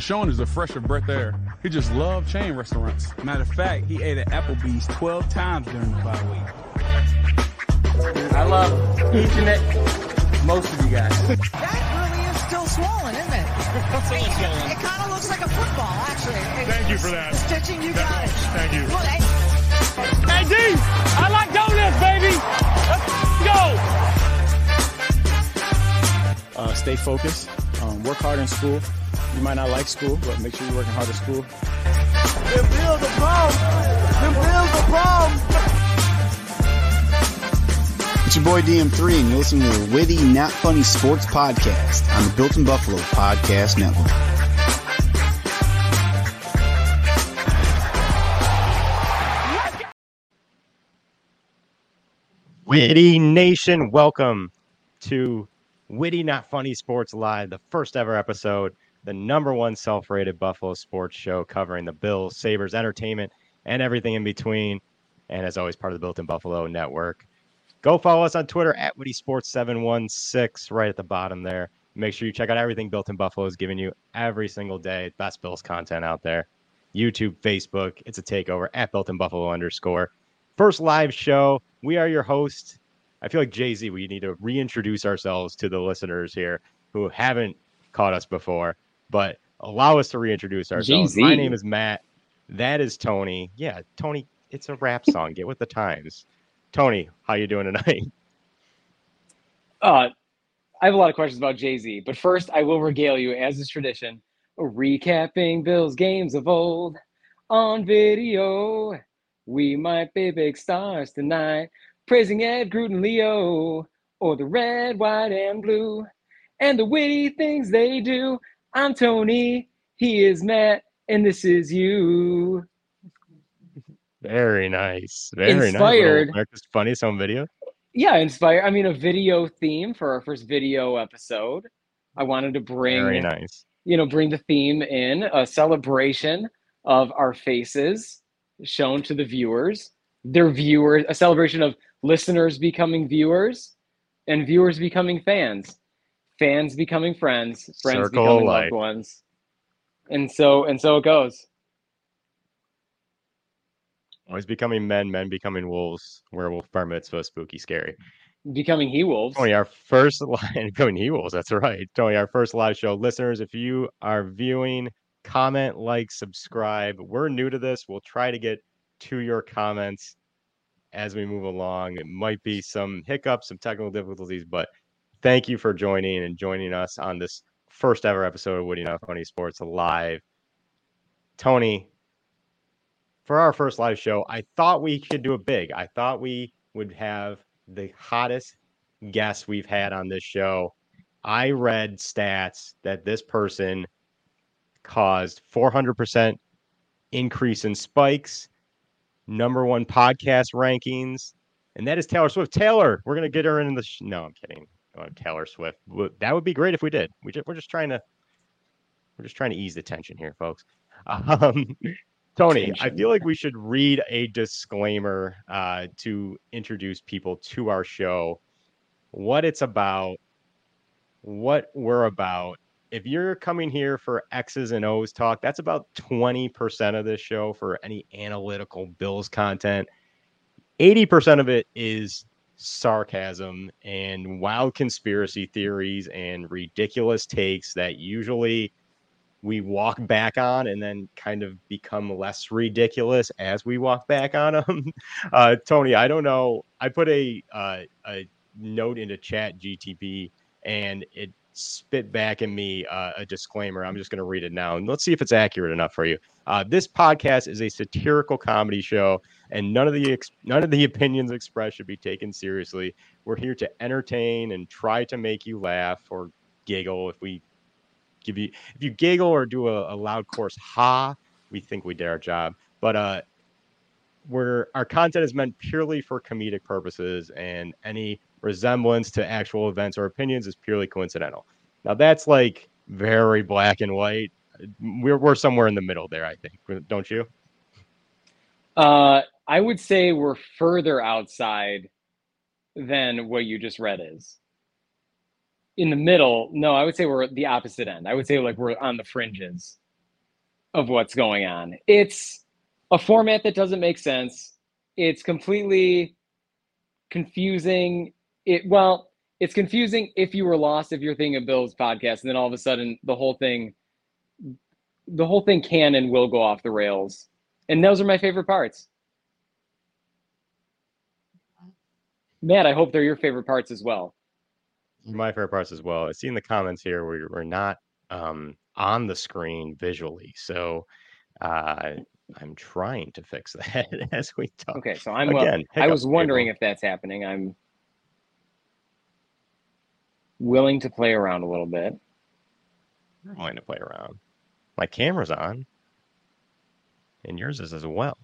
Marshawn is a fresher breath air. He just loved chain restaurants. Matter of fact, he ate at Applebee's 12 times during the bye week. I love each and every, most of you guys. That really is still swollen, isn't it? It, kind of looks like a football, actually. It- Thank you for that. the Stitching, you got it. Thank you. Look, I- Hey, D, I like donuts, baby. Let's go. uh, stay focused, um, work hard in school. You might not like school, but make sure you're working hard at school. It's your boy DM3, and you're listening to the Witty, Not Funny Sports Podcast on the Built in Buffalo Podcast Network. Witty Nation, welcome to Witty Not Funny Sports Live, the first ever episode, the number one self rated Buffalo sports show covering the Bills, Sabres, entertainment, and everything in between. And as always, part of the Built in Buffalo network. Go follow us on Twitter at Witty Sports 716 right at the bottom there. Make sure you check out everything Built in Buffalo is giving you every single day. Best Bills content out there. YouTube, Facebook, it's a takeover at Built in Buffalo underscore. First live show. We are your host. I feel like Jay Z. We need to reintroduce ourselves to the listeners here who haven't caught us before, but allow us to reintroduce ourselves. Jay-Z. My name is Matt. That is Tony. Yeah, Tony. It's a rap song. Get with the times. Tony, how you doing tonight? Uh, I have a lot of questions about Jay Z, but first I will regale you, as is tradition, recapping Bill's games of old on video. We might be big stars tonight, praising Ed, Groot, and Leo, or the red, white, and blue, and the witty things they do. I'm Tony, he is Matt, and this is you. Very nice. Very Inspired. nice. America's Funniest Home Video. Yeah, inspire. I mean, a video theme for our first video episode. I wanted to bring Very nice. you know, bring the theme in a celebration of our faces shown to the viewers, their viewers, a celebration of listeners becoming viewers and viewers becoming fans, fans becoming friends, friends Circle becoming life. loved ones. And so and so it goes. Always becoming men, men becoming wolves. Werewolf bar mitzvah, spooky, scary. Becoming he wolves. Tony, our first live becoming he wolves. That's right. Tony, our first live show. Listeners, if you are viewing, comment, like, subscribe. We're new to this. We'll try to get to your comments as we move along. It might be some hiccups, some technical difficulties, but thank you for joining and joining us on this first ever episode of Witty Not Funny Sports Live. Tony, for our first live show, I thought we should do a big. I thought we would have the hottest guest we've had on this show. I read stats that this person caused 400% increase in spikes, number one podcast rankings, and that is Taylor Swift. Taylor, we're gonna get her in the. Sh- no, I'm kidding. Oh, Taylor Swift. That would be great if we did. We just, we're just trying to. We're just trying to ease the tension here, folks. Um, Tony, I feel like we should read a disclaimer uh, to introduce people to our show, what it's about, what we're about. If you're coming here for X's and O's talk, that's about 20% of this show for any analytical Bills content. 80% of it is sarcasm and wild conspiracy theories and ridiculous takes that usually we walk back on and then kind of become less ridiculous as we walk back on them. Uh, Tony, I don't know. I put a uh, a note into Chat GTP and it spit back at me uh, a disclaimer. I'm just going to read it now and let's see if it's accurate enough for you. Uh, this podcast is a satirical comedy show, and none of the ex- none of the opinions expressed should be taken seriously. We're here to entertain and try to make you laugh or giggle. If we give you if you giggle or do a, a loud coarse ha we think we did our job. But uh we're our content is meant purely for comedic purposes and any resemblance to actual events or opinions is purely coincidental. Now that's like very black and white. We're, we're somewhere in the middle there i think. Don't you? Uh, I would say we're further outside than what you just read is. In the middle, no, I would say we're at the opposite end. I would say like we're on the fringes of what's going on. It's a format that doesn't make sense. It's completely confusing. It well, it's confusing if you were lost if you're thinking of Bill's podcast, and then all of a sudden the whole thing, the whole thing can and will go off the rails. And those are my favorite parts. Matt, I hope they're your favorite parts as well. My favorite parts as well. I see in the comments here we're, we're not um, on the screen visually, so uh, I'm trying to fix that as we talk. Okay, so I'm well, Again, I was wondering if that's happening. I'm willing to play around a little bit. I'm willing to play around. My camera's on, and yours is as well.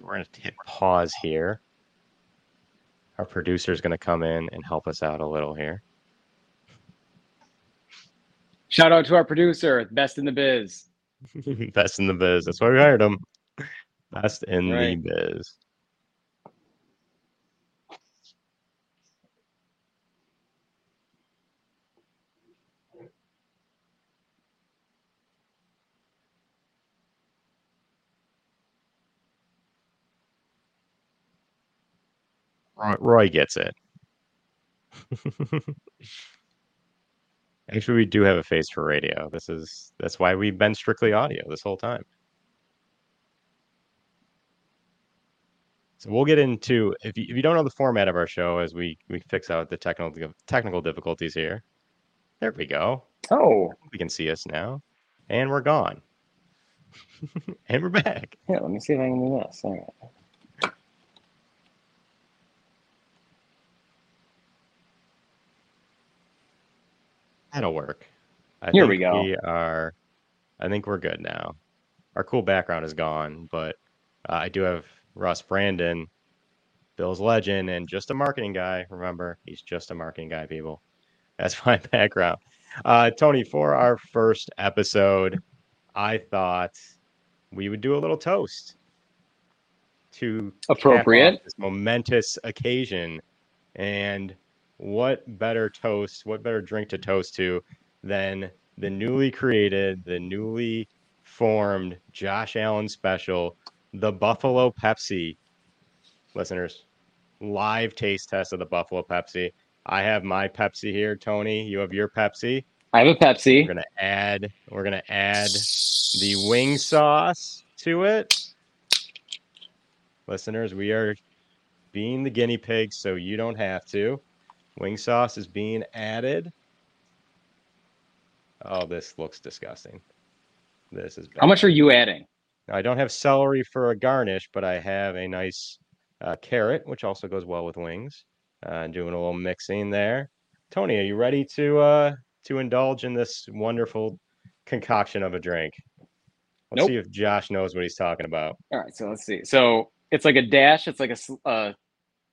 So we're going to hit pause here. Our producer is going to come in and help us out a little here. Shout out to our producer, best in the biz. Best in the biz. That's why we hired him. Best in Right. the biz. Roy, Roy gets it. Actually, we do have a face for radio. This is that's why we've been strictly audio this whole time. So we'll get into if you, if you don't know the format of our show as we we fix out the technical technical difficulties here. There we go. Oh, We can see us now, and we're gone, and we're back. yeah, let me see if I can do this. All right. That'll work. I Here think we go. We are. I think we're good now. Our cool background is gone, but uh, I do have Russ Brandon, Bill's legend, and just a marketing guy. Remember, he's just a marketing guy, people. That's my background. Uh, Tony, for our first episode, I thought we would do a little toast to Appropriate. this momentous occasion. And what better toast, what better drink to toast to than the newly created, the newly formed Josh Allen special, the Buffalo Pepsi. Listeners, live taste test of the Buffalo Pepsi. I have my Pepsi here, Tony. You have your Pepsi. I have a Pepsi. We're gonna add. We're gonna add the wing sauce to it. Listeners, we are being the guinea pigs, so you don't have to. Wing sauce is being added. Oh, this looks disgusting. This is bad. How much are you adding? Now, I don't have celery for a garnish, but I have a nice uh, carrot, which also goes well with wings. Uh, doing a little mixing there. Tony, are you ready to uh, to indulge in this wonderful concoction of a drink? Let's Nope. see if Josh knows what he's talking about. All right, so let's see. So it's like a dash. It's like a uh,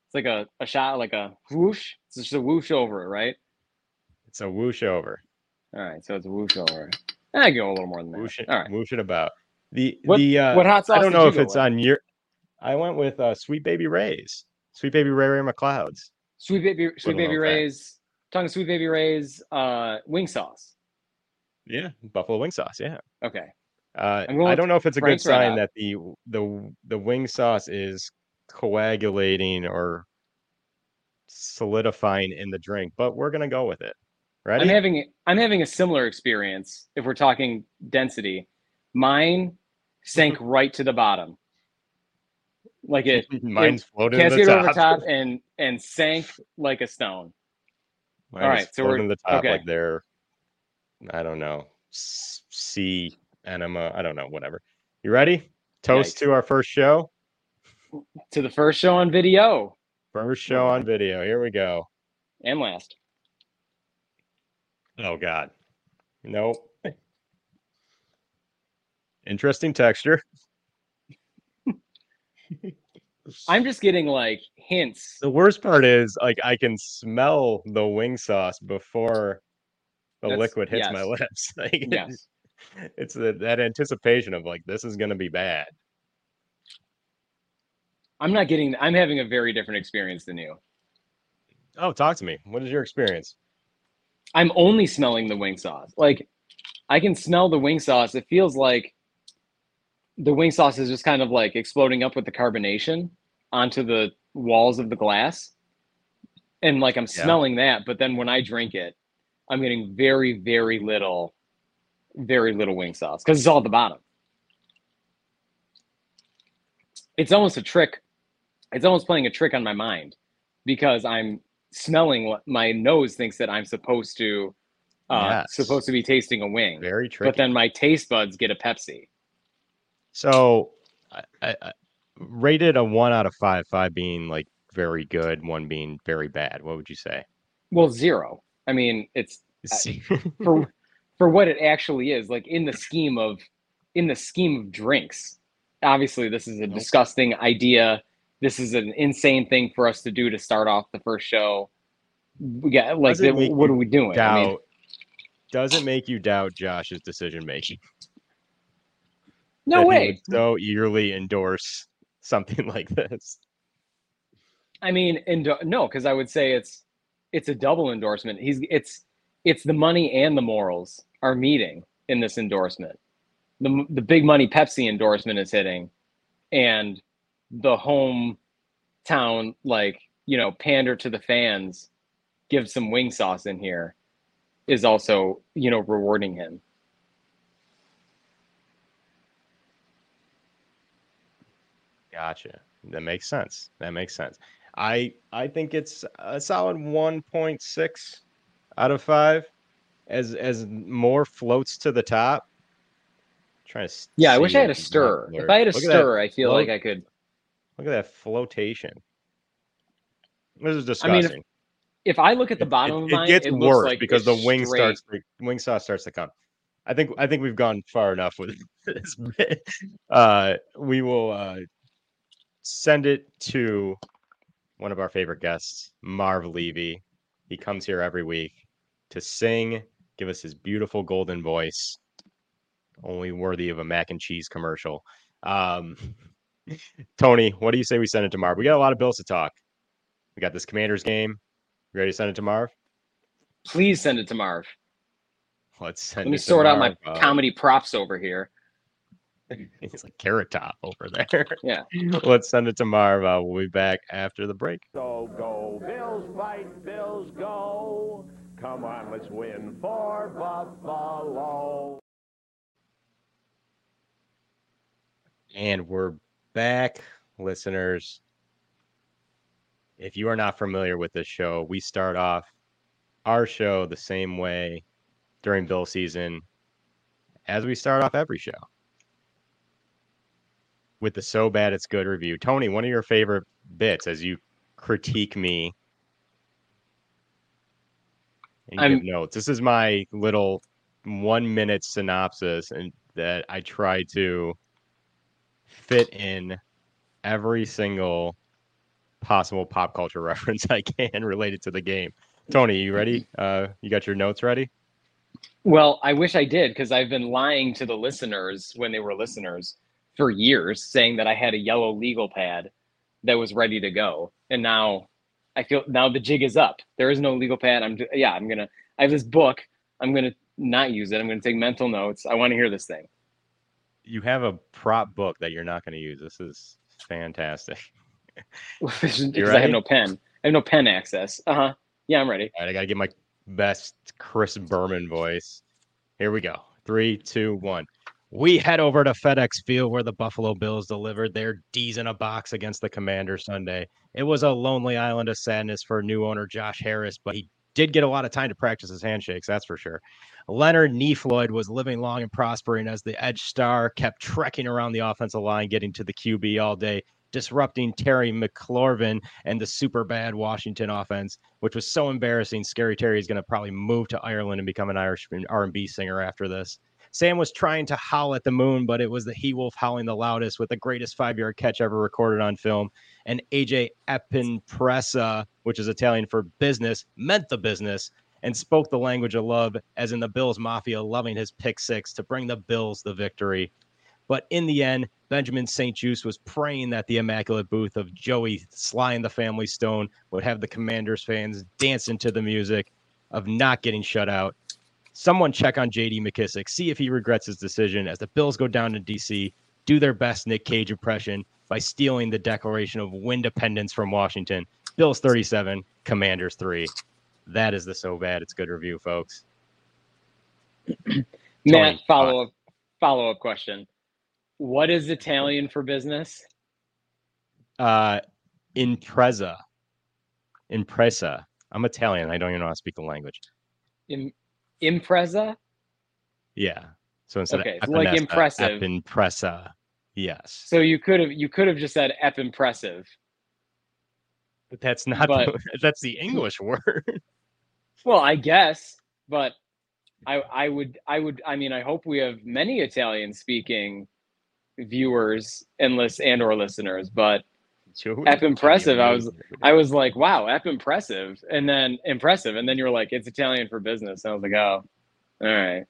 it's like a, a shot, like a whoosh. It's just a whoosh over it, right? It's a whoosh over. All right, so it's a whoosh over. I go a little more than that. Whoosh it, All right. whoosh it about. The What- the uh, what hot sauce I don't know if it's with? on your. I went with uh, Sweet Baby Ray's. Sweet Baby Ray Ray McClouds. Sweet baby, sweet baby fat. Ray's, tongue of sweet baby Ray's, uh, wing sauce. Yeah, buffalo wing sauce. Yeah. Okay. Uh, I don't know if it's a good sign that the the the wing sauce is coagulating or solidifying in the drink, but we're gonna go with it. Ready? I'm having I'm having a similar experience. If we're talking density, mine sank Mm-hmm. right to the bottom. Like it Mine's floating to the cascaded top. over top and and sank like a stone. Mine All right, so we're- to the top okay. like they're, I don't know, sea enema. I don't know, whatever. You ready? Toast Yikes. to our first show. To the first show on video First show on video. Here we go. and last. Oh God. Nope. Interesting texture. I'm just getting like hints. The worst part is like I can smell the wing sauce before the That's- liquid hits my lips. Like Yes. it's the, that anticipation of like this is gonna be bad. I'm not getting. I'm having a very different experience than you. Oh, talk to me. What is your experience? I'm only smelling the wing sauce. Like, I can smell the wing sauce. It feels like the wing sauce is just kind of like exploding up with the carbonation onto the walls of the glass. And like I'm Yeah. smelling that, but then when I drink it, I'm getting very, very little, very little wing sauce because it's all at the bottom. It's almost a trick. It's almost playing a trick on my mind because I'm smelling what my nose thinks that I'm supposed to uh Yes. supposed to be tasting a wing. Very tricky. But then my taste buds get a Pepsi. So, I, I, I rated a one out of five, five being like very good, one being very bad. What would you say? Well, zero. I mean, it's See- for for what it actually is like in the scheme of in the scheme of drinks obviously this is a disgusting idea this is an insane thing for us to do to start off the first show we got like make what are we doing doubt. I mean, does it make you doubt Josh's decision making? no way so eagerly endorse something like this. i mean and uh, no because i would say it's it's a double endorsement he's it's it's the money and the morals are meeting in this endorsement the, the big money pepsi endorsement is hitting and the hometown like you know pander to the fans give some wing sauce in here is also you know rewarding him Gotcha. That makes sense. That makes sense. I I think it's a solid 1.6 out of 5 as as more floats to the top. trying to yeah i wish i had a stir if i had a Look stir i feel like i could Look at that flotation. This is I mean, if disgusting. if i look at the bottom it, of it gets it looks worse like because the wing straight. starts the wing sauce starts to come. I think I think we've gone far enough with this bit. Uh, we will uh, send it to one of our favorite guests, Marv Levy. He comes here every week to sing, give us his beautiful golden voice, only worthy of a mac and cheese commercial. Um, Tony, what do you say we send it to Marv? We got a lot of bills to talk. We got this Commanders game. You ready to send it to Marv? please send it to marv Let's send let me it to sort out my Uh, comedy props over here He's like carrot top over there. Yeah. Let's send it to Marv. Uh, we'll be back after the break. So go, Bills fight, Bills go. Come on, let's win for Buffalo. And we're back, listeners. If you are not familiar with this show, we start off our show the same way during Bill season as we start off every show with the So Bad It's Good review. Tony, one of your favorite bits as you critique me and I'm- give notes. This is my little one minute synopsis and that I try to fit in every single possible pop culture reference I can related to the game. Tony, you ready? Uh, you got your notes ready? Well, I wish I did because I've been lying to the listeners when they were listeners for years, saying that I had a yellow legal pad that was ready to go, and now I feel now the jig is up. There is no legal pad. I'm yeah, I'm gonna. I have this book. I'm gonna not use it. I'm gonna take mental notes. I want to hear this thing. You have a prop book that you're not going to use. This is fantastic. because I have no pen. I have no pen access. Uh huh. Yeah, I'm ready. All right, I got to get my best Chris Berman voice. Here we go. Three, two, one. We head over to FedEx Field where the Buffalo Bills delivered their D's in a box against the Commanders Sunday. It was a lonely island of sadness for new owner Josh Harris, but he did get a lot of time to practice his handshakes, that's for sure. Leonard Neefloyd was living long and prospering as the edge star kept trekking around the offensive line, getting to the QB all day, disrupting Terry McLaurin and the super bad Washington offense, which was so embarrassing. Scary Terry is going to probably move to Ireland and become an Irish R&B singer after this. Sam was trying to howl at the moon, but it was the he wolf howling the loudest with the greatest five yard catch ever recorded on film. And AJ Epinpresa, which is Italian for business, meant the business and spoke the language of love, as in the Bills Mafia loving his pick six to bring the Bills the victory. But in the end, Benjamin St. Juice was praying that the immaculate booth of Joey Sly and the Family Stone would have the Commanders fans dancing to the music of not getting shut out. Someone check on JD McKissic, see if he regrets his decision as the Bills go down to DC, do their best Nick Cage impression by stealing the Declaration of Independence from Washington. Bills 37, Commanders 3. That is the so bad it's good review, folks. Matt, follow up follow up question. What is Italian for business? Uh, impreza. Impresa. I'm Italian. I don't even know how to speak the language. Im- impreza? Yeah. So instead Okay, of so like impressive. Epimpresa. Yes. So you could have you could have just said ep impressive. But that's not but- the, that's the English word. Well, I guess, but I I would I would I mean I hope we have many Italian speaking viewers and list and or listeners, but Ep impressive. I was I was like, wow, ep impressive. And then impressive. And then you're like, it's Italian for business. And I was like, oh, all right.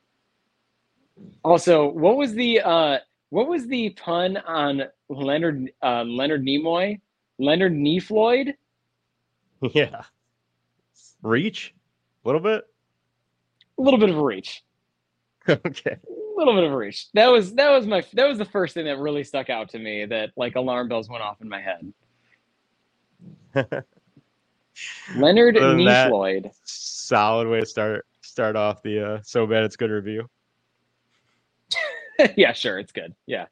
Also, what was the uh what was the pun on Leonard uh Leonard Nimoy? Leonard Neefloyd? yeah. Reach a little bit. A little bit of a reach. okay. Little bit of a reach. That was that was my that was the first thing that really stuck out to me that like alarm bells went off in my head. Leonard Other than that- Neefloyd. Solid way to start start off the uh, so bad it's good review. yeah, sure, it's good. Yeah.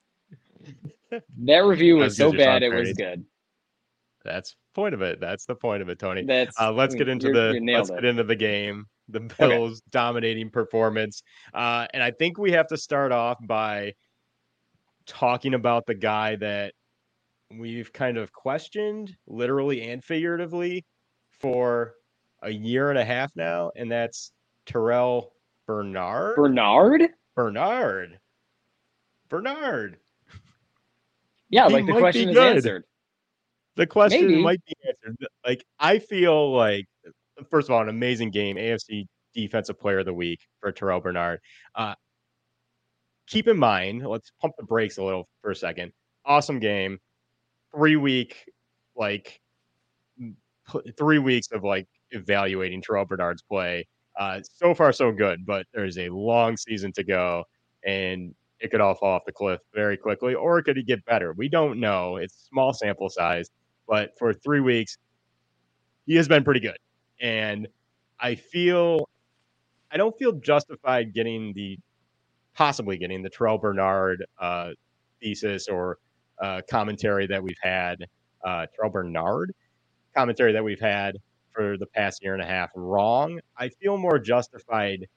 That review was so bad it was good. That's point of it. That's the point of it, Tony. That's Uh, let's get into the let's it. get into the game. The Bills dominating performance, uh, and I think we have to start off by talking about the guy that we've kind of questioned, literally and figuratively, for a year and a half now, and that's Terrel Bernard. Bernard? Bernard. Bernard. Yeah, He like the question is good. answered. The question Maybe. might be answered. Like I feel like first of all, an amazing game, AFC Defensive Player of the Week for Terrel Bernard. Uh, keep in mind, let's pump the brakes a little for a second. Awesome game, three week like three weeks of like evaluating Terrel Bernard's play. Uh, so far, so good, but there's a long season to go, and it could all fall off the cliff very quickly, or it could get better. We don't know. It's small sample size, but for three weeks, he has been pretty good. And I feel, I don't feel justified getting the, possibly getting the Terrel Bernard uh, thesis or uh, commentary that we've had, uh, Terrel Bernard commentary that we've had for the past year and a half wrong. I feel more justified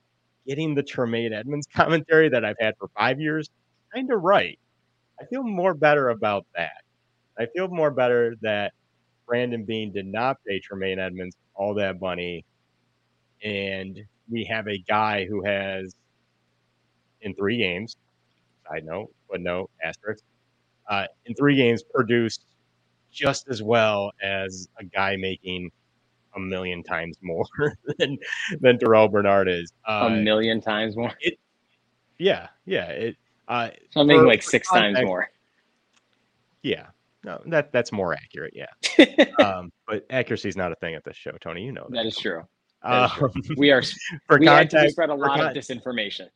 getting the Tremaine Edmunds commentary that I've had for five years kind of right. I feel more better about that. I feel more better that Brandon Beane did not pay Tremaine Edmunds all that money. And we have a guy who has, in three games, side note, but no asterisk, uh, in three games produced just as well as a guy making a million times more than than Terrel Bernard is. Uh, a million times more. yeah, yeah. It uh So for- like six times more. Yeah. No, that that's more accurate, yeah. um, but accuracy is not a thing at this show, Tony. You know that. That is true. That is true. Um, We are for we spread a lot con- of disinformation.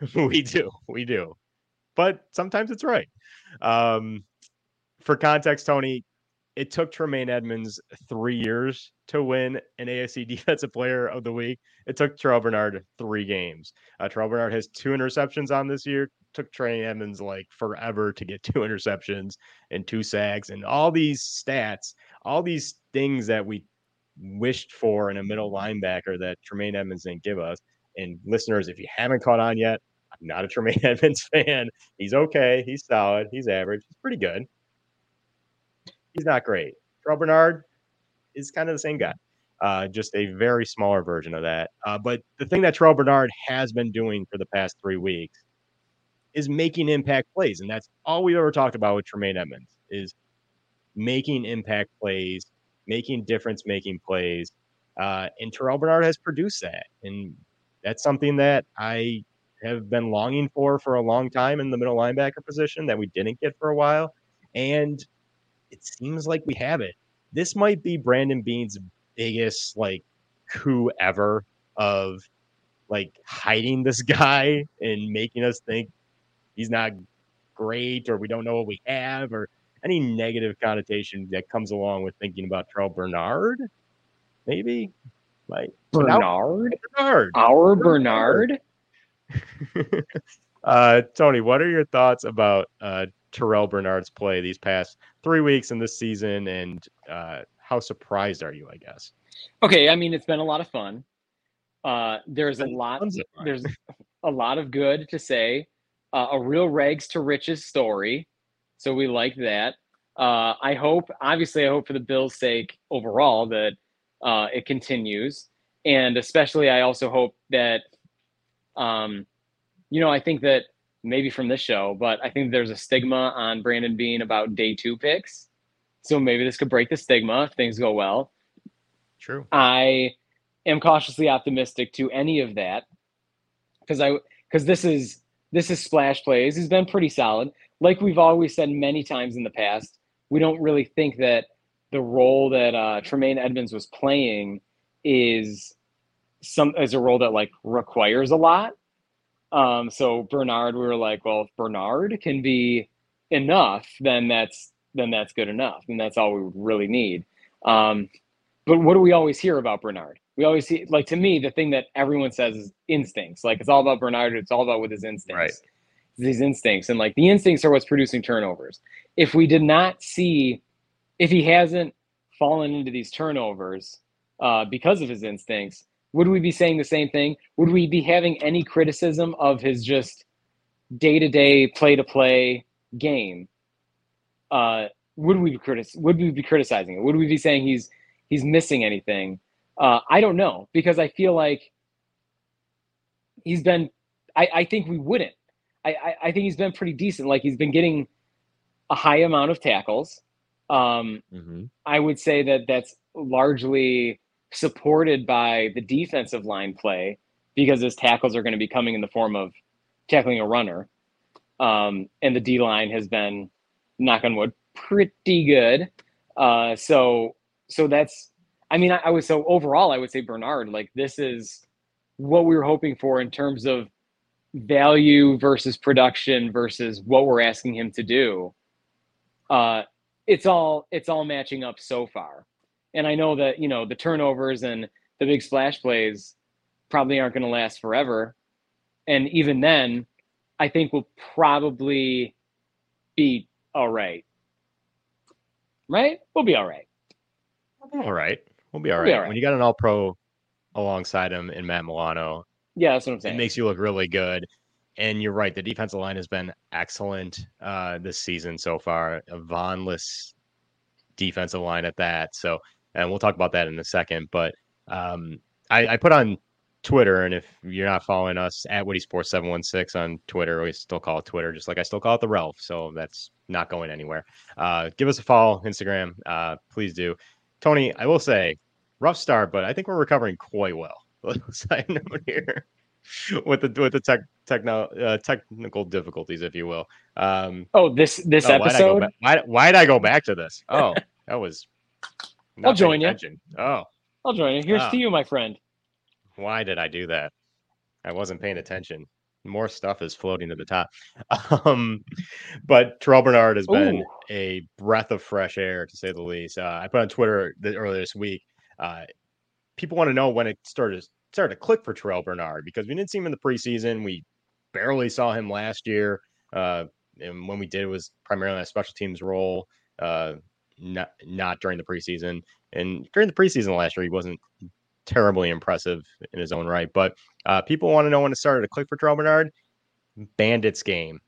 we do, we do. But sometimes it's right. Um, for context, Tony, it took Tremaine Edmunds three years to win an AFC Defensive Player of the Week. It took Terrel Bernard three games. Uh, Terrel Bernard has two interceptions on this year. Took Tremaine Edmunds like forever to get two interceptions and two sacks and all these stats, all these things that we wished for in a middle linebacker that Tremaine Edmunds didn't give us. And listeners, if you haven't caught on yet, I'm not a Tremaine Edmunds fan. He's okay. He's solid. He's average. He's pretty good. He's not great. Terrel Bernard is kind of the same guy, uh, just a very smaller version of that. Uh, but the thing that Terrel Bernard has been doing for the past three weeks is making impact plays, and that's all we've ever talked about with Tremaine Edmunds is making impact plays, making difference-making plays. Uh, and Terrel Bernard has produced that, and that's something that I have been longing for for a long time in the middle linebacker position that we didn't get for a while. And it seems like we have it. This might be Brandon Beane's biggest like coup ever of like hiding this guy and making us think he's not great or we don't know what we have or any negative connotation that comes along with thinking about Terrel Bernard. Maybe like Bernard? Bernard. Our Bernard? uh, Tony, what are your thoughts about uh, Terrel Bernard's play these past three weeks in this season, and uh, how surprised are you? I guess. Okay, I mean it's been a lot of fun. Uh, there's a lot. There's a lot of good to say. Uh, a real rags to riches story, so we like that. Uh, I hope, obviously, I hope for the Bills' sake overall that uh, it continues, and especially I also hope that, um, you know, I think that maybe from this show, but I think there's a stigma on Brandon Beane about day two picks. So maybe this could break the stigma if things go well. True. I am cautiously optimistic to any of that because I because this is this is splash plays. He's been pretty solid. Like we've always said many times in the past, we don't really think that the role that uh, Tremaine Edmunds was playing is some as a role that like requires a lot. Um, so Bernard, we were like, well, if Bernard can be enough, then that's then that's good enough, and that's all we really need. Um, but what do we always hear about Bernard? We always see, like to me, the thing that everyone says is instincts. Like it's all about Bernard. It's all about with his instincts. Right. These instincts, and like the instincts are what's producing turnovers. If we did not see, if he hasn't fallen into these turnovers uh, because of his instincts, would we be saying the same thing? Would we be having any criticism of his just day to day, play to play game? Uh, would we be critic- Would we be criticizing it? Would we be saying he's he's missing anything? Uh, I don't know because I feel like he's been. I, I think we wouldn't. I, I, I think he's been pretty decent. Like he's been getting a high amount of tackles. Um, mm-hmm. I would say that that's largely supported by the defensive line play because his tackles are going to be coming in the form of tackling a runner. Um, and the D line has been, knock on wood, pretty good. Uh, so, so that's, I mean, I, I was so overall, I would say Bernard, like this is what we were hoping for in terms of value versus production versus what we're asking him to do. Uh, it's all it's all matching up so far. And I know that, you know, the turnovers and the big splash plays probably aren't going to last forever. And even then, I think we'll probably be all right. Right? We'll be all right. All right. We'll be all right. Be all right. When you got an all pro alongside him in Matt Milano, Yeah, that's what I'm saying. it makes you look really good. And you're right. The defensive line has been excellent uh, this season so far. A Vonless defensive line at that. So, and we'll talk about that in a second. But um, I, I put on Twitter, and if you're not following us at Witty Sports 716 on Twitter, we still call it Twitter, just like I still call it the Ralph. So that's not going anywhere. Uh, give us a follow, Instagram. Uh, please do. Tony, I will say, rough start, but I think we're recovering quite well. Side note here with the with the tech techno uh, technical difficulties, if you will. Um, oh, this this oh, why'd I, go episode. why, why'd I go back to this? Oh, that was. I'll join you. Oh, I'll join you. Here's Ah. to you, my friend. why did I do that? I wasn't paying attention. More stuff is floating to the top. Um, but Terrel Bernard has been Ooh. a breath of fresh air, to say the least. Uh, I put on Twitter th- earlier this week. Uh, people want to know when it started started to click for Terrel Bernard because we didn't see him in the preseason. We barely saw him last year, uh, and when we did, it was primarily in a special teams role, uh, not not during the preseason. And during the preseason last year, he wasn't terribly impressive in his own right. But uh, people want to know when it started to click for Terrel Bernard. Bandits game,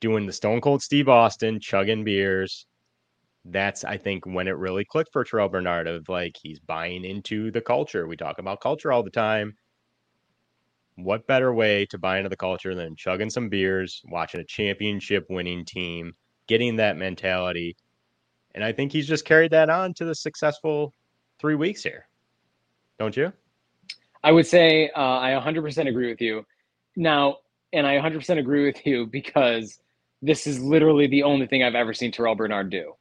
doing the Stone Cold Steve Austin, chugging beers. That's I think when it really clicked for Terrel Bernard of like he's buying into the culture. We talk about culture all the time. What better way to buy into the culture than chugging some beers, watching a championship winning team, getting that mentality. And I think he's just carried that on to the successful three weeks here. Don't you? I would say uh, I 100% agree with you. now, and I 100% agree with you because this is literally the only thing I've ever seen Terrel Bernard do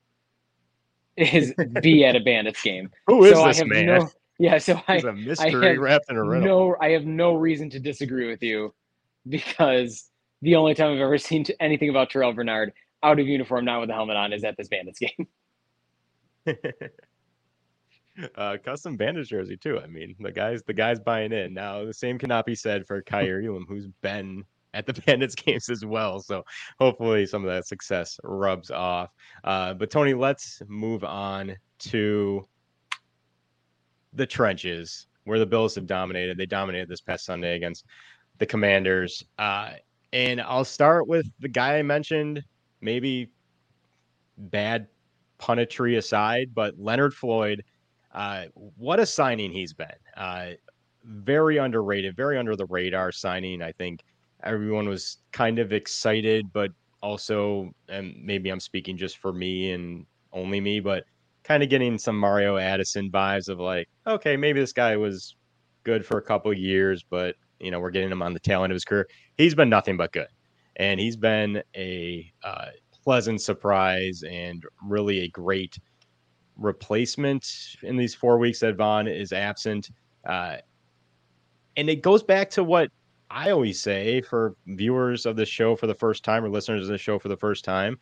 is be at a Bandits game. Who is so I this man? No, yeah, so I, a I mystery have wrapped in a riddle. no, I have no reason to disagree with you because the only time I've ever seen anything about Terrel Bernard out of uniform, not with the helmet on, is at this Bandits game. uh, custom bandage jersey too. I mean, the guys, the guys buying in. Now, the same cannot be said for Kaiir Elam, who's been at the Bandits games as well. So hopefully, some of that success rubs off. Uh, but Tony, let's move on to the trenches where the Bills have dominated. They dominated this past Sunday against the Commanders. Uh, and I'll start with the guy I mentioned, maybe bad punetry aside, but Leonard Floyd, uh, what a signing he's been. Uh, very underrated, very under the radar signing. I think everyone was kind of excited, but also, and maybe I'm speaking just for me and only me, but kind of getting some Mario Addison vibes of like, okay, maybe this guy was good for a couple years, but you know, we're getting him on the tail end of his career. He's been nothing but good, and he's been a uh, pleasant surprise and really a great replacement in these four weeks that Von is absent. Uh, and it goes back to what I always say for viewers of the show for the first time or listeners of the show for the first time.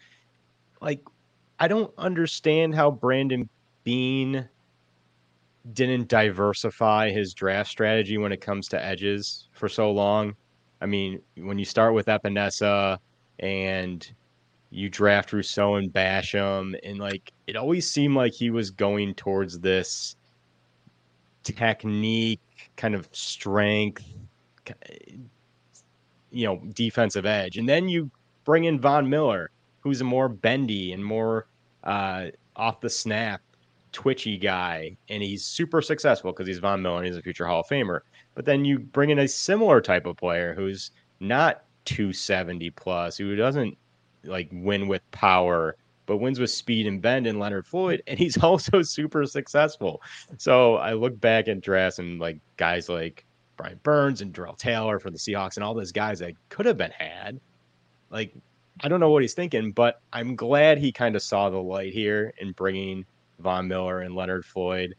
Like, I don't understand how Brandon Beane didn't diversify his draft strategy when it comes to edges for so long. I mean, when you start with Epenesa and you draft Rousseau and Basham, and like it always seemed like he was going towards this technique, kind of strength, you know, defensive edge. And then you bring in Von Miller, who's a more bendy and more uh, off the snap, twitchy guy, and he's super successful because he's Von Miller and he's a future Hall of Famer. But then you bring in a similar type of player who's not 270 plus, who doesn't like win with power, but wins with speed and bend in Leonard Floyd, and he's also super successful. So I look back at drafts and like guys like Brian Burns and Darrell Taylor for the Seahawks and all those guys that could have been had. Like, I don't know what he's thinking, but I'm glad he kind of saw the light here in bringing Von Miller and Leonard Floyd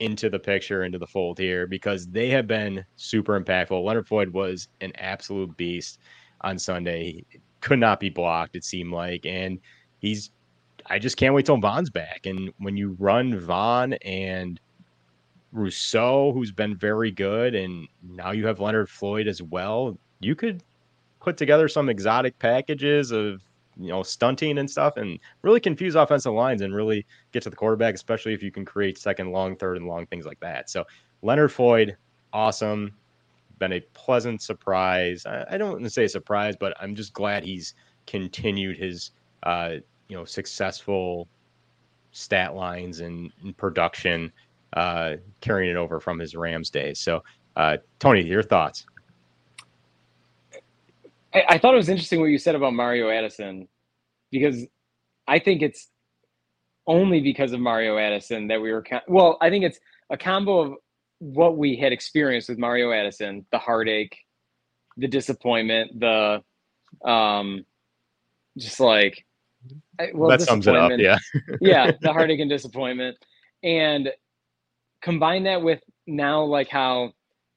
into the picture, into the fold here, because they have been super impactful. Leonard Floyd was an absolute beast on Sunday. Could not be blocked, it seemed like. And he's, I just can't wait till Von's back. And when you run Von and Rousseau, who's been very good, and now you have Leonard Floyd as well, you could put together some exotic packages of you know stunting and stuff and really confuse offensive lines and really get to the quarterback especially if you can create second long third and long things like that so leonard floyd awesome been a pleasant surprise i, I don't want to say surprise but i'm just glad he's continued his uh you know successful stat lines and, and production uh carrying it over from his rams days so uh tony your thoughts I, I thought it was interesting what you said about Mario Addison because I think it's only because of Mario Addison that we were well. I think it's a combo of what we had experienced with Mario Addison, the heartache, the disappointment, the um, just like well, that sums it up. Yeah, yeah, the heartache and disappointment, and combine that with now like how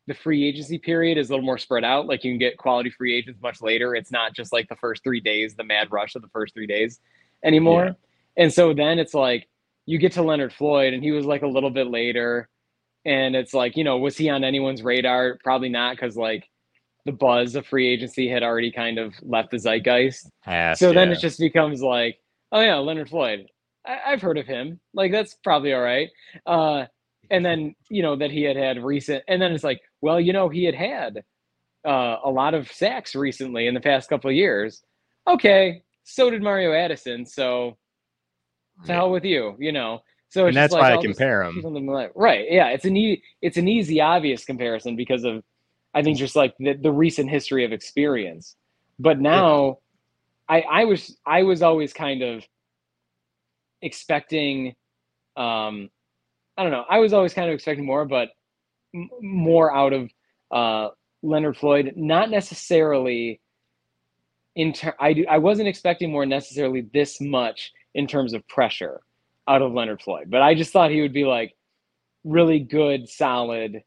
the free agency period is a little more spread out. Like you can get quality free agents much later. It's not just like the first three days, the mad rush of the first three days anymore. Yeah. And so then it's like you get to Leonard Floyd and he was like a little bit later. And it's like, you know, was he on anyone's radar? Probably not, because like the buzz of free agency had already kind of left the zeitgeist. So then yeah. it just becomes like, oh yeah, Leonard Floyd. I- have heard of him. Like that's probably all right. Uh, and then you know that he had had recent and then it's like well you know he had had uh, a lot of sacks recently in the past couple of years okay so did mario addison so to hell with you you know so and that's like, why I'll i compare them like, right yeah it's an e- it's an easy obvious comparison because of i think just like the, the recent history of experience but now yeah. i i was i was always kind of expecting um I don't know. I was always kind of expecting more, but m- more out of uh, Leonard Floyd, not necessarily in ter- I do I wasn't expecting more necessarily this much in terms of pressure out of Leonard Floyd, but I just thought he would be like really good, solid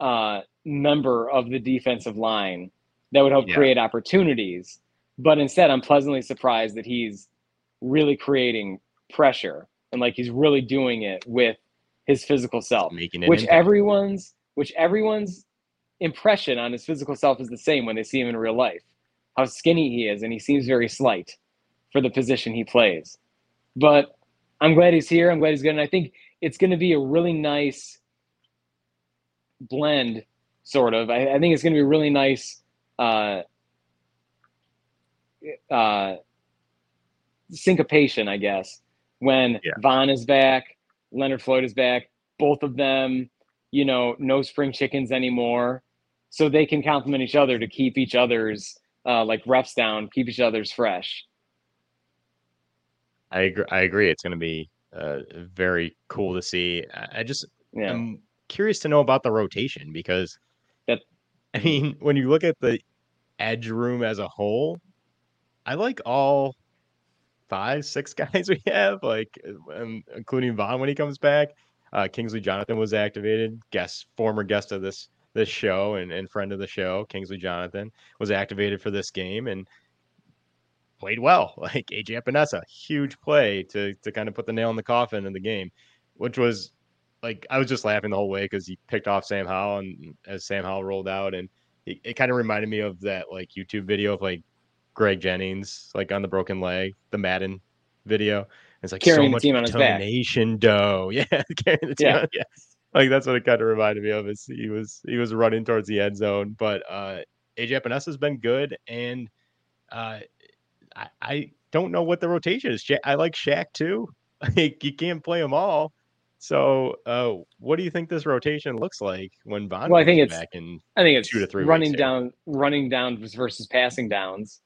uh, member of the defensive line that would help Yeah. create opportunities. But instead, I'm pleasantly surprised that he's really creating pressure and like he's really doing it with his physical self, Making it which impact. everyone's which everyone's impression on his physical self is the same when they see him in real life. How skinny he is, and he seems very slight for the position he plays. But I'm glad he's here. I'm glad he's good, and I think it's going to be a really nice blend, sort of. I, I think it's going to be a really nice uh, uh, syncopation, I guess, when Yeah. Von is back, Leonard Floyd is back, both of them, you know, no spring chickens anymore, so they can complement each other to keep each other's uh, like reps down, keep each other's fresh. I agree. I agree. It's going to be uh, very cool to see. I just Yeah, I'm curious to know about the rotation because That- I mean, when you look at the edge room as a whole, I like all five, six guys we have, like um, including Von when he comes back. Uh, Kingsley Jonathan was activated, guest former guest of this this show and, and friend of the show. Kingsley Jonathan was activated for this game and played well. Like AJ Epenesa, huge play to to kind of put the nail in the coffin in the game, which was like I was just laughing the whole way because he picked off Sam Howell and as Sam Howell rolled out, and it, it kind of reminded me of that like YouTube video of like Greg Jennings like on the broken leg, the Madden video. It's like Carrying so the team on his back. determination, dough. Yeah, carrying the team. Yeah. on- yeah. Like that's what it kind of reminded me of. Is he was he was running towards the end zone, but uh AJ Epenesa has been good, and uh I, I don't know what the rotation is. I like Shaq too. Like you can't play them all. So, uh, what do you think this rotation looks like when Von Well, I think comes it's- back in? I think it's two to three running down, running downs versus passing downs,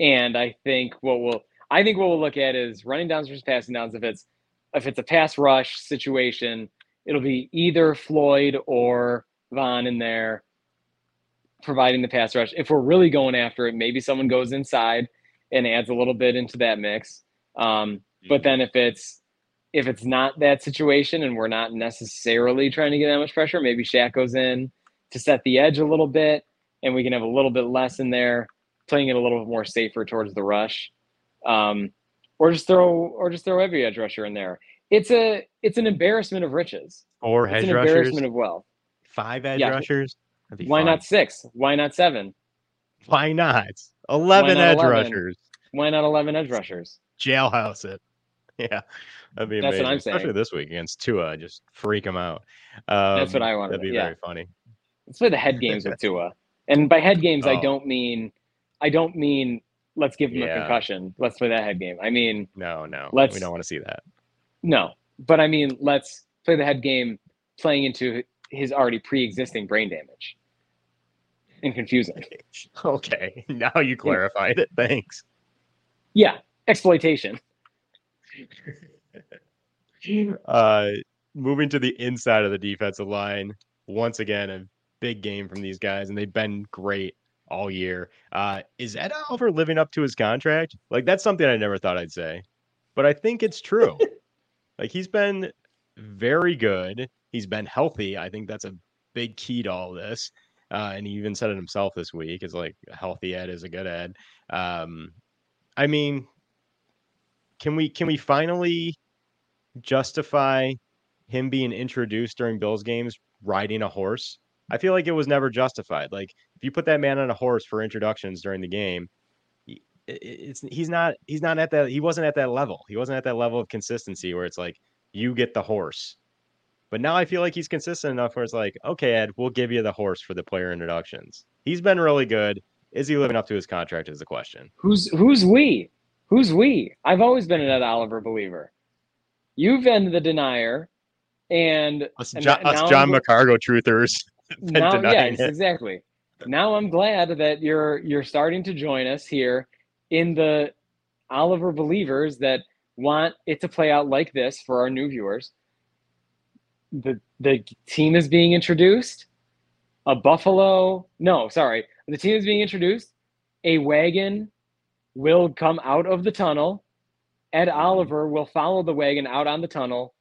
and I think what we'll, I think what we'll look at is running downs versus passing downs. If it's, if it's a pass rush situation, it'll be either Floyd or Von in there providing the pass rush. If we're really going after it, maybe someone goes inside and adds a little bit into that mix. Um, but then if it's if it's not that situation and we're not necessarily trying to get that much pressure, maybe Shaq goes in to set the edge a little bit, and we can have a little bit less in there, playing it a little bit more safer towards the rush, um, or just throw or just throw every edge rusher in there. It's a it's an embarrassment of riches. Four It's edge an rushers, embarrassment of wealth. five edge Yeah. rushers. Why fun. not six? Why not seven? Why not? Eleven edge 11? rushers. Why not eleven edge rushers? Jailhouse it. Yeah, that'd be That's amazing. what I'm Especially saying. this week against Tua, just freak him out. Um, That's what I wanted, That'd be yeah. very funny. Let's play the head games with Tua. And by head games, I Oh. don't mean I don't mean let's give him Yeah. a concussion. Let's play that head game. I mean No, no, Let's- we don't want to see that. No, but I mean, let's play the head game playing into his already pre-existing brain damage and confusing. Okay, now you clarified it. Thanks. Yeah, exploitation. Uh, moving to the inside of the defensive line, once again, a big game from these guys, and they've been great all year. Uh, is Ed Oliver living up to his contract? Like, that's something I never thought I'd say, but I think it's true. like, he's been very good. He's been healthy. I think that's a big key to all this. Uh, and he even said it himself this week. Is like a healthy Ed is a good Ed. Um, I mean, can we can we finally justify him being introduced during Bills games riding a horse? I feel like it was never justified. Like if you put that man on a horse for introductions during the game, it's he's not he's not at that he wasn't at that level. He wasn't at that level of consistency where it's like you get the horse. But now I feel like he's consistent enough where it's like, okay, Ed, we'll give you the horse for the player introductions. He's been really good. Is he living up to his contract? Is the question. Who's who's we? Who's we? I've always been an Ed Oliver believer. You've been the denier, and Us, and John, us John McCargo truthers. now yes it. exactly now i'm glad that you're you're starting to join us here in the oliver believers that want it to play out like this for our new viewers the the team is being introduced a buffalo. No, sorry. The team is being introduced. A wagon will come out of the tunnel. Ed mm-hmm. Oliver will follow the wagon out on the tunnel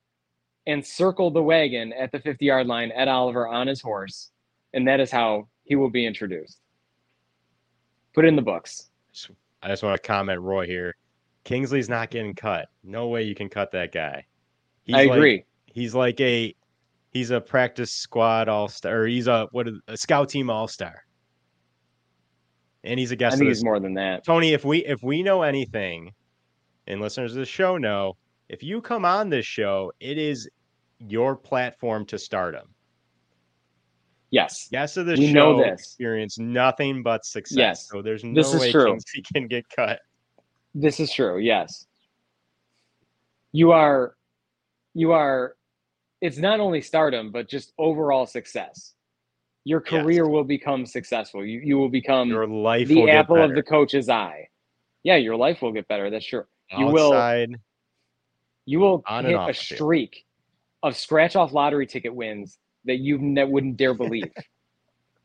and circle the wagon at the 50 yard line. Ed Oliver on his horse. And that is how he will be introduced. Put it in the books. I just want to comment, Roy here. Kingsley's not getting cut. No way you can cut that guy. He's I like- agree. he's like a he's a practice squad all star or he's a what a scout team all star. And he's a guest of think he's more than that. Tony, if we if we know anything, and listeners of the show know, if you come on this show, it is your platform to stardom. Yes. Guests of the We show know this. experience nothing but success. Yes. So there's no This is way true. Kingsley can get cut. This is true. Yes. You are, you are, it's not only stardom, but just overall success. Your Yes. career will become successful. You, you will become Your life the will get apple of the coach's eye. Yeah, your life will get better. That's sure You will, you will on hit a the field. streak of scratch off lottery ticket wins that you ne- wouldn't dare believe.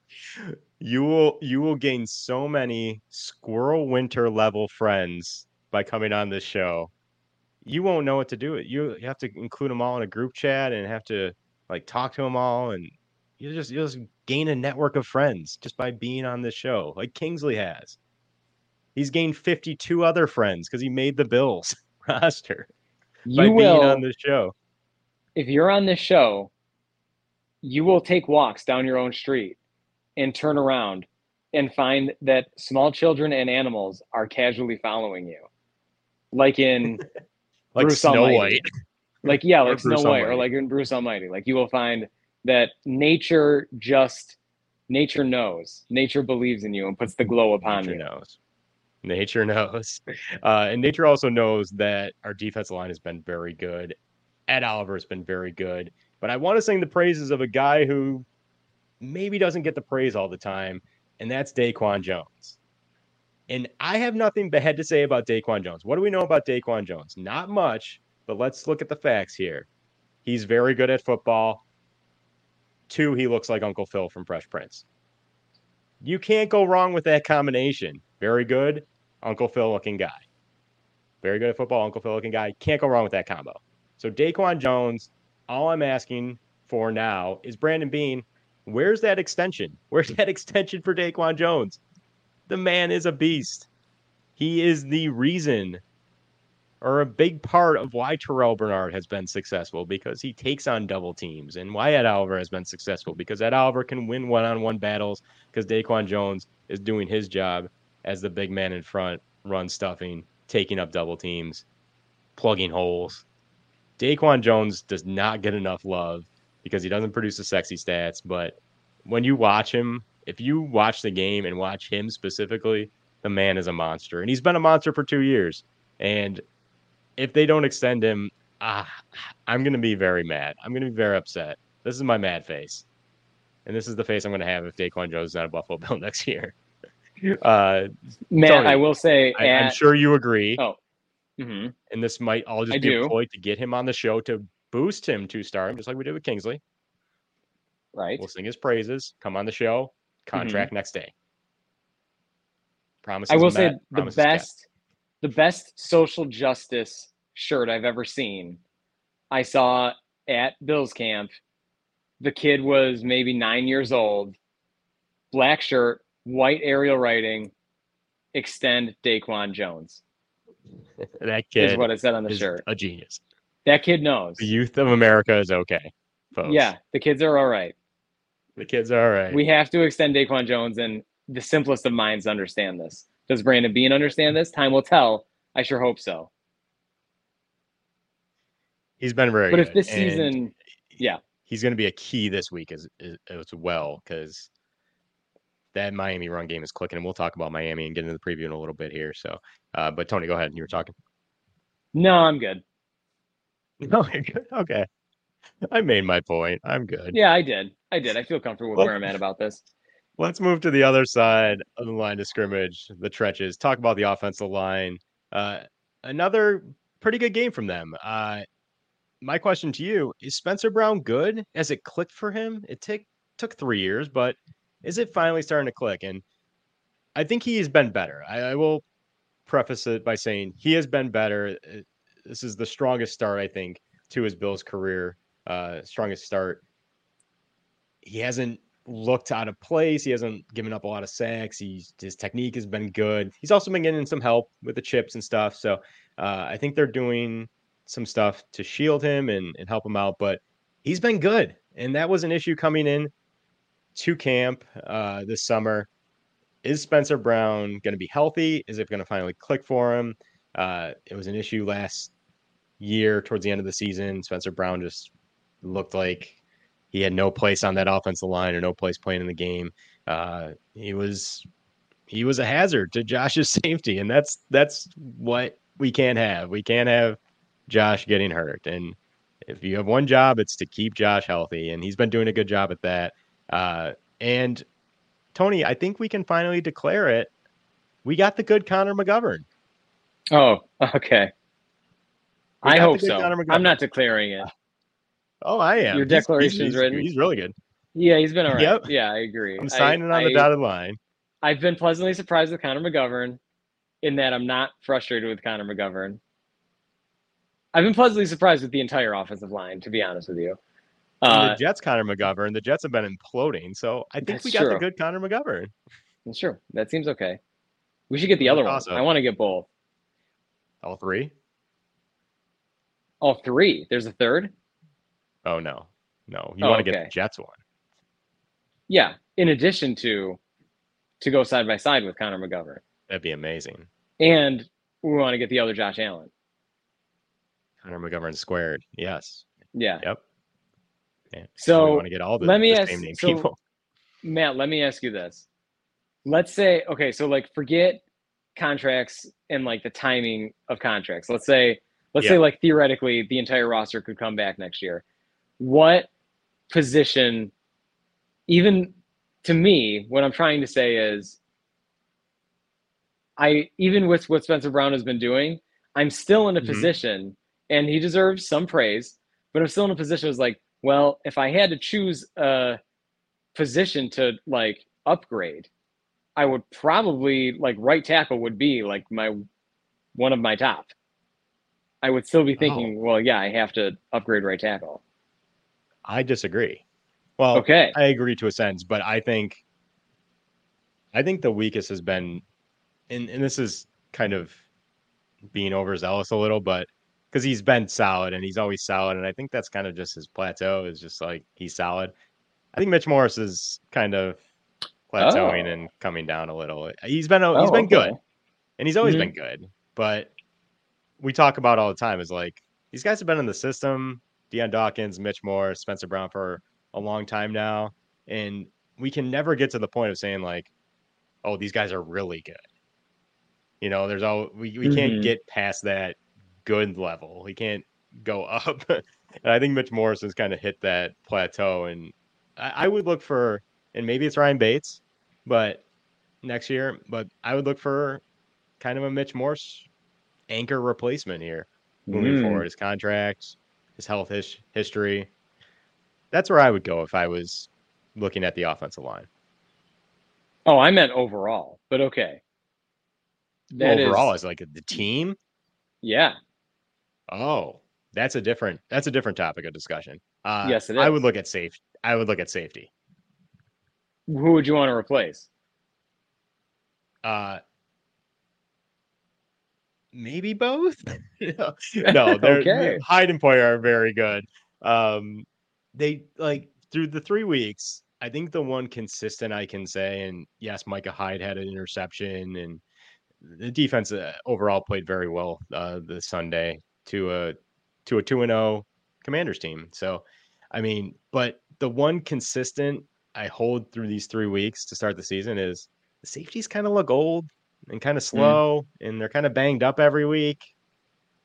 You will you will gain so many squirrel winter level friends by coming on this show. You won't know what to do. You you have to include them all in a group chat and have to like talk to them all and you just you just gain a network of friends just by being on this show, like Kingsley has. He's gained 52 other friends because he made the Bills roster by You being will, on this show. if you're on this show, you will take walks down your own street and turn around and find that small children and animals are casually following you. Like in Like Bruce Snow Almighty. White. like yeah, like Snow White or like in Bruce Almighty. Like you will find that nature just nature knows. Nature believes in you and puts the glow upon Nature you. knows. Nature knows. Uh, and nature also knows that our defensive line has been very good. Ed Oliver has been very good. But I want to sing the praises of a guy who maybe doesn't get the praise all the time, and that's Daquan Jones. And I have nothing bad to say about Daquan Jones. What do we know about Daquan Jones? Not much, but let's look at the facts here. He's very good at football. Two, he looks like Uncle Phil from Fresh Prince. You can't go wrong with that combination. Very good, Uncle Phil looking guy. Very good at football, Uncle Phil looking guy. Can't go wrong with that combo. So Daquan Jones, all I'm asking for now is Brandon Beane. Where's that extension? Where's that extension for Daquan Jones? The man is a beast. He is the reason or a big part of why Terrel Bernard has been successful because he takes on double teams and why Ed Oliver has been successful because Ed Oliver can win one-on-one battles because Daquan Jones is doing his job as the big man in front, run stuffing, taking up double teams, plugging holes. Daquan Jones does not get enough love because he doesn't produce the sexy stats, but when you watch him, if you watch the game and watch him specifically, the man is a monster. And he's been a monster for two years. And if they don't extend him, ah, I'm going to be very mad. I'm going to be very upset. This is my mad face. And this is the face I'm going to have if Daquan Jones is not a Buffalo Bill next year. Uh, Matt, Tony, I will say I, I'm sure you agree. Oh. Mhm. And this might all just I be do. employed to get him on the show to boost him to stardom, just like we did with Kingsley. right. We'll sing his praises, come on the show, contract mm-hmm. next day. Promises I will met, say the promises kept. best, the best social justice shirt I've ever seen. I saw at Bill's camp. The kid was maybe nine years old, black shirt, white aerial writing, extend Daquan Jones that kid is what it said on the shirt. a genius. That kid knows. The youth of America is okay, folks. Yeah, the kids are all right. The kids are all right. We have to extend Daquan Jones, and the simplest of minds understand this. Does Brandon Beane understand this? Time will tell. I sure hope so. He's been very But good. if this and season, yeah, he's going to be a key this week as as, as well because that Miami run game is clicking, and we'll talk about Miami and get into the preview in a little bit here. So, uh, but Tony, go ahead. You were talking. no, I'm good. No, you're good. Okay, I made my point. I'm good. Yeah, I did. I did. I feel comfortable with Well- where I'm at about this. Let's move to the other side of the line of scrimmage, the trenches. Talk about the offensive line. Uh, another pretty good game from them. Uh, my question to you is: Spencer Brown good? Has it clicked for him? It took took three years, but is it finally starting to click? And I think he has been better. I, I will preface it by saying he has been better. Uh, this is the strongest start I think to his Bills career. Uh, strongest start. He hasn't looked out of place. He hasn't given up a lot of sacks. He's his technique has been good. He's also been getting some help with the chips and stuff. So uh, I think they're doing some stuff to shield him and, and help him out. But he's been good, and that was an issue coming in to camp uh, this summer. Is Spencer Brown going to be healthy? Is it going to finally click for him? Uh, it was an issue last year towards the end of the season. Spencer Brown just looked like he had no place on that offensive line or no place playing in the game. Uh, he was he was a hazard to Josh's safety, and that's that's what we can't have. We can't have Josh getting hurt. And if you have one job, it's to keep Josh healthy, and he's been doing a good job at that. Uh, and Tony, I think we can finally declare it. We got the good Connor McGovern. Oh, okay. I hope so. I'm not declaring it. Oh, I am. Your declaration is written. He's really good. Yeah, he's been all right. Yep. Yeah, I agree. I'm signing I, on the dotted line. I've been pleasantly surprised with Connor McGovern in that I'm not frustrated with Connor McGovern. I've been pleasantly surprised with the entire offensive line, to be honest with you. Uh, the Jets, Connor McGovern. The Jets have been imploding, so I think we got true. the good Connor McGovern. Sure, that seems okay. We should get the other one. I want to get both. All three. All three. There's a third. Oh no, no. You oh, want to okay. get the Jets one. Yeah, in addition to to go side by side with Connor McGovern. That'd be amazing. And we want to get the other Josh Allen. Connor McGovern squared. Yes. Yeah. Yep. Yeah. So we want to get all the, let me the ask, same name so, people. Matt, let me ask you this. Let's say, okay, so like forget contracts and like the timing of contracts. Let's say, let's yeah. say like theoretically the entire roster could come back next year. What position, even to me, what I'm trying to say is I even with what Spencer Brown has been doing, I'm still in a mm-hmm. position, and he deserves some praise, but I'm still in a position was like, well, if I had to choose a position to like upgrade, I would probably like right tackle would be like my one of my top. I would still be thinking, oh. well, yeah, I have to upgrade right tackle. I disagree. Well, okay, I agree to a sense, but I think I think the weakest has been and, and this is kind of being overzealous a little, but because he's been solid and he's always solid, and I think that's kind of just his plateau is just like he's solid. I think Mitch Morse is kind of plateauing oh. and coming down a little. He's been he's oh, been okay. good, and he's always mm-hmm. been good. But we talk about all the time is like these guys have been in the system. Dion Dawkins, Mitch Morse, Spencer Brown for a long time now, and we can never get to the point of saying like, oh, these guys are really good. You know, there's all we, we mm-hmm. can't get past that good level. We can't go up. and I think Mitch Morse's kind of hit that plateau. And I, I, would look for, and maybe it's Ryan Bates, but next year, but I would look for kind of a Mitch Morse anchor replacement here moving mm. forward. His contract, his health his, history. That's where I would go if I was looking at the offensive line. Oh, I meant overall, but okay. That overall is, as like the team. Yeah. Oh, that's a different that's a different topic of discussion. Uh, yes, it is. I would look at safety. I would look at safety. Who would you want to replace? Uh, maybe both. no, they're okay. Hyde and Poyer are very good. Um, they like through the three weeks. I think the one consistent I can say, and yes, Micah Hyde had an interception, and the defense uh, overall played very well uh, this Sunday to a to a two and zero oh Commanders team. So, I mean, but the one consistent I hold through these three weeks to start the season is the safeties kind of look old and kind of mm. slow, mm. and they're kind of banged up every week,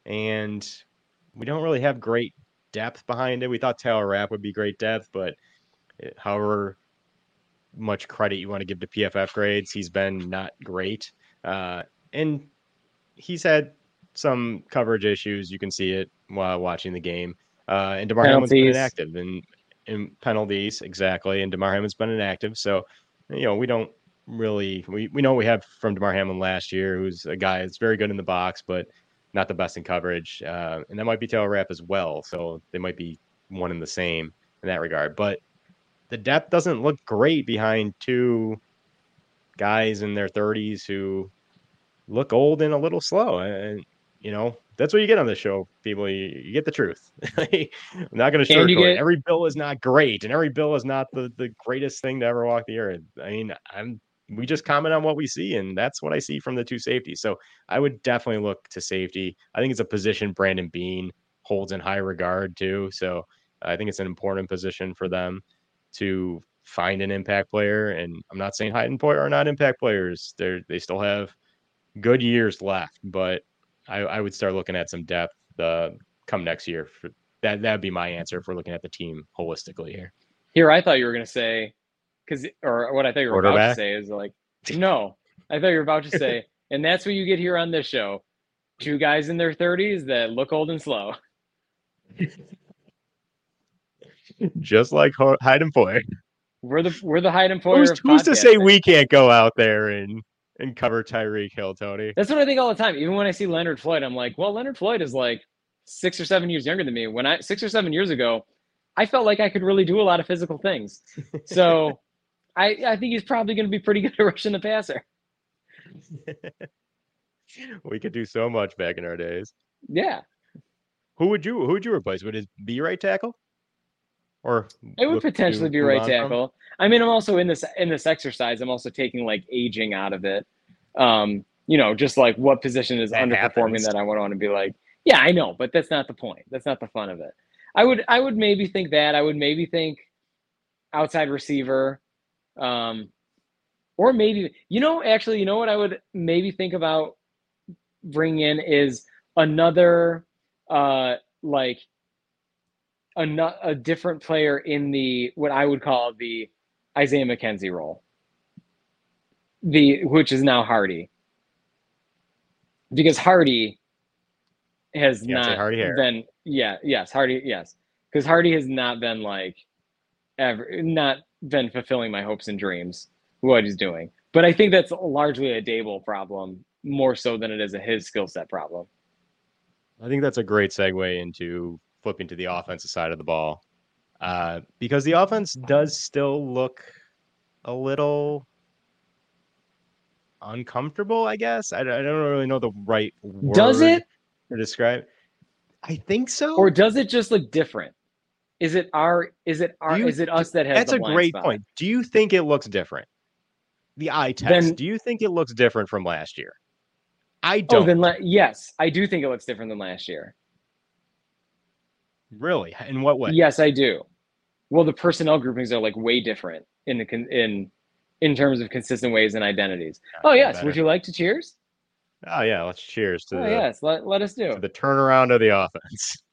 and we don't really have great depth behind it. We thought Taylor Rapp would be great depth, but eh, however much credit you want to give to PFF grades, he's been not great. Uh, and he's had some coverage issues. You can see it while watching the game. Uh, and Damar Hamlin's been inactive, and in penalties exactly, and Damar Hamlin's been inactive, so you know we don't really we, we know we have from Damar Hamlin last year, who's a guy that's very good in the box, but not the best in coverage, uh, and that might be Taylor Rapp as well. So they might be one and the same in that regard. But the depth doesn't look great behind two guys in their 30s who look old and a little slow. And you know that's what you get on this show, people. You, you get the truth. I'm not going to sugarcoat get... Every bill is not great, and every bill is not the the greatest thing to ever walk the earth. I mean, I'm we just comment on what we see, and that's what I see from the two safeties. So I would definitely look to safety. I think it's a position Brandon Beane holds in high regard too. So I think it's an important position for them to find an impact player. And I'm not saying Hyde and Poyer are not impact players. They're they still have good years left, but I, I would start looking at some depth uh, come next year. For, that that'd be my answer if we're looking at the team holistically here. Here, I thought you were going to say because or what I thought you were about to say is like, no, I thought you were about to say, and that's what you get here on this show: two guys in their thirties that look old and slow. Just like Hyde and Poyer. We're the we're the Hyde and Poyer. Who's, who's to say we can't go out there and and cover Tyreek Hill, Tony? That's what I think all the time. Even when I see Leonard Floyd, I'm like, well, Leonard Floyd is like six or seven years younger than me. When I six or seven years ago, I felt like I could really do a lot of physical things. So I, I think he's probably going to be pretty good at rushing the passer. we could do so much back in our days. Yeah. Who would you who would you replace? Would it be right tackle? Or it would potentially be right tackle. From? I mean, I'm also in this in this exercise. I'm also taking like aging out of it. Um, you know, just like what position is that underperforming happens. that I would want to be like, yeah, I know, but that's not the point. That's not the fun of it. I would I would maybe think that. I would maybe think outside receiver. Um, or maybe you know, actually, you know what I would maybe think about bringing in is another uh like a, a different player in the what I would call the Isaiah McKenzie role. The which is now Harty. Because Harty has yeah, not Harty been yeah, yes, Harty, yes. Because Harty has not been like ever not been fulfilling my hopes and dreams what he's doing. But I think that's largely a Dable problem more so than it is a his skill set problem. I think that's a great segue into flipping to the offensive side of the ball uh, because the offense does still look a little uncomfortable. I guess I, I don't really know the right word. Does it to describe? I think so. Or does it just look different? Is it our? Is it our? You, is it us that has? That's a great spot? point. Do you think it looks different? The eye test. Then, do you think it looks different from last year? I don't. Oh, then la- yes, I do think it looks different than last year. Really? In what way? Yes, I do. Well, the personnel groupings are like way different in the con- in in terms of consistent ways and identities. oh yes, better. would you like to cheers? Oh yeah, let's cheers to oh, the, yes, let, let us do the turnaround of the offense.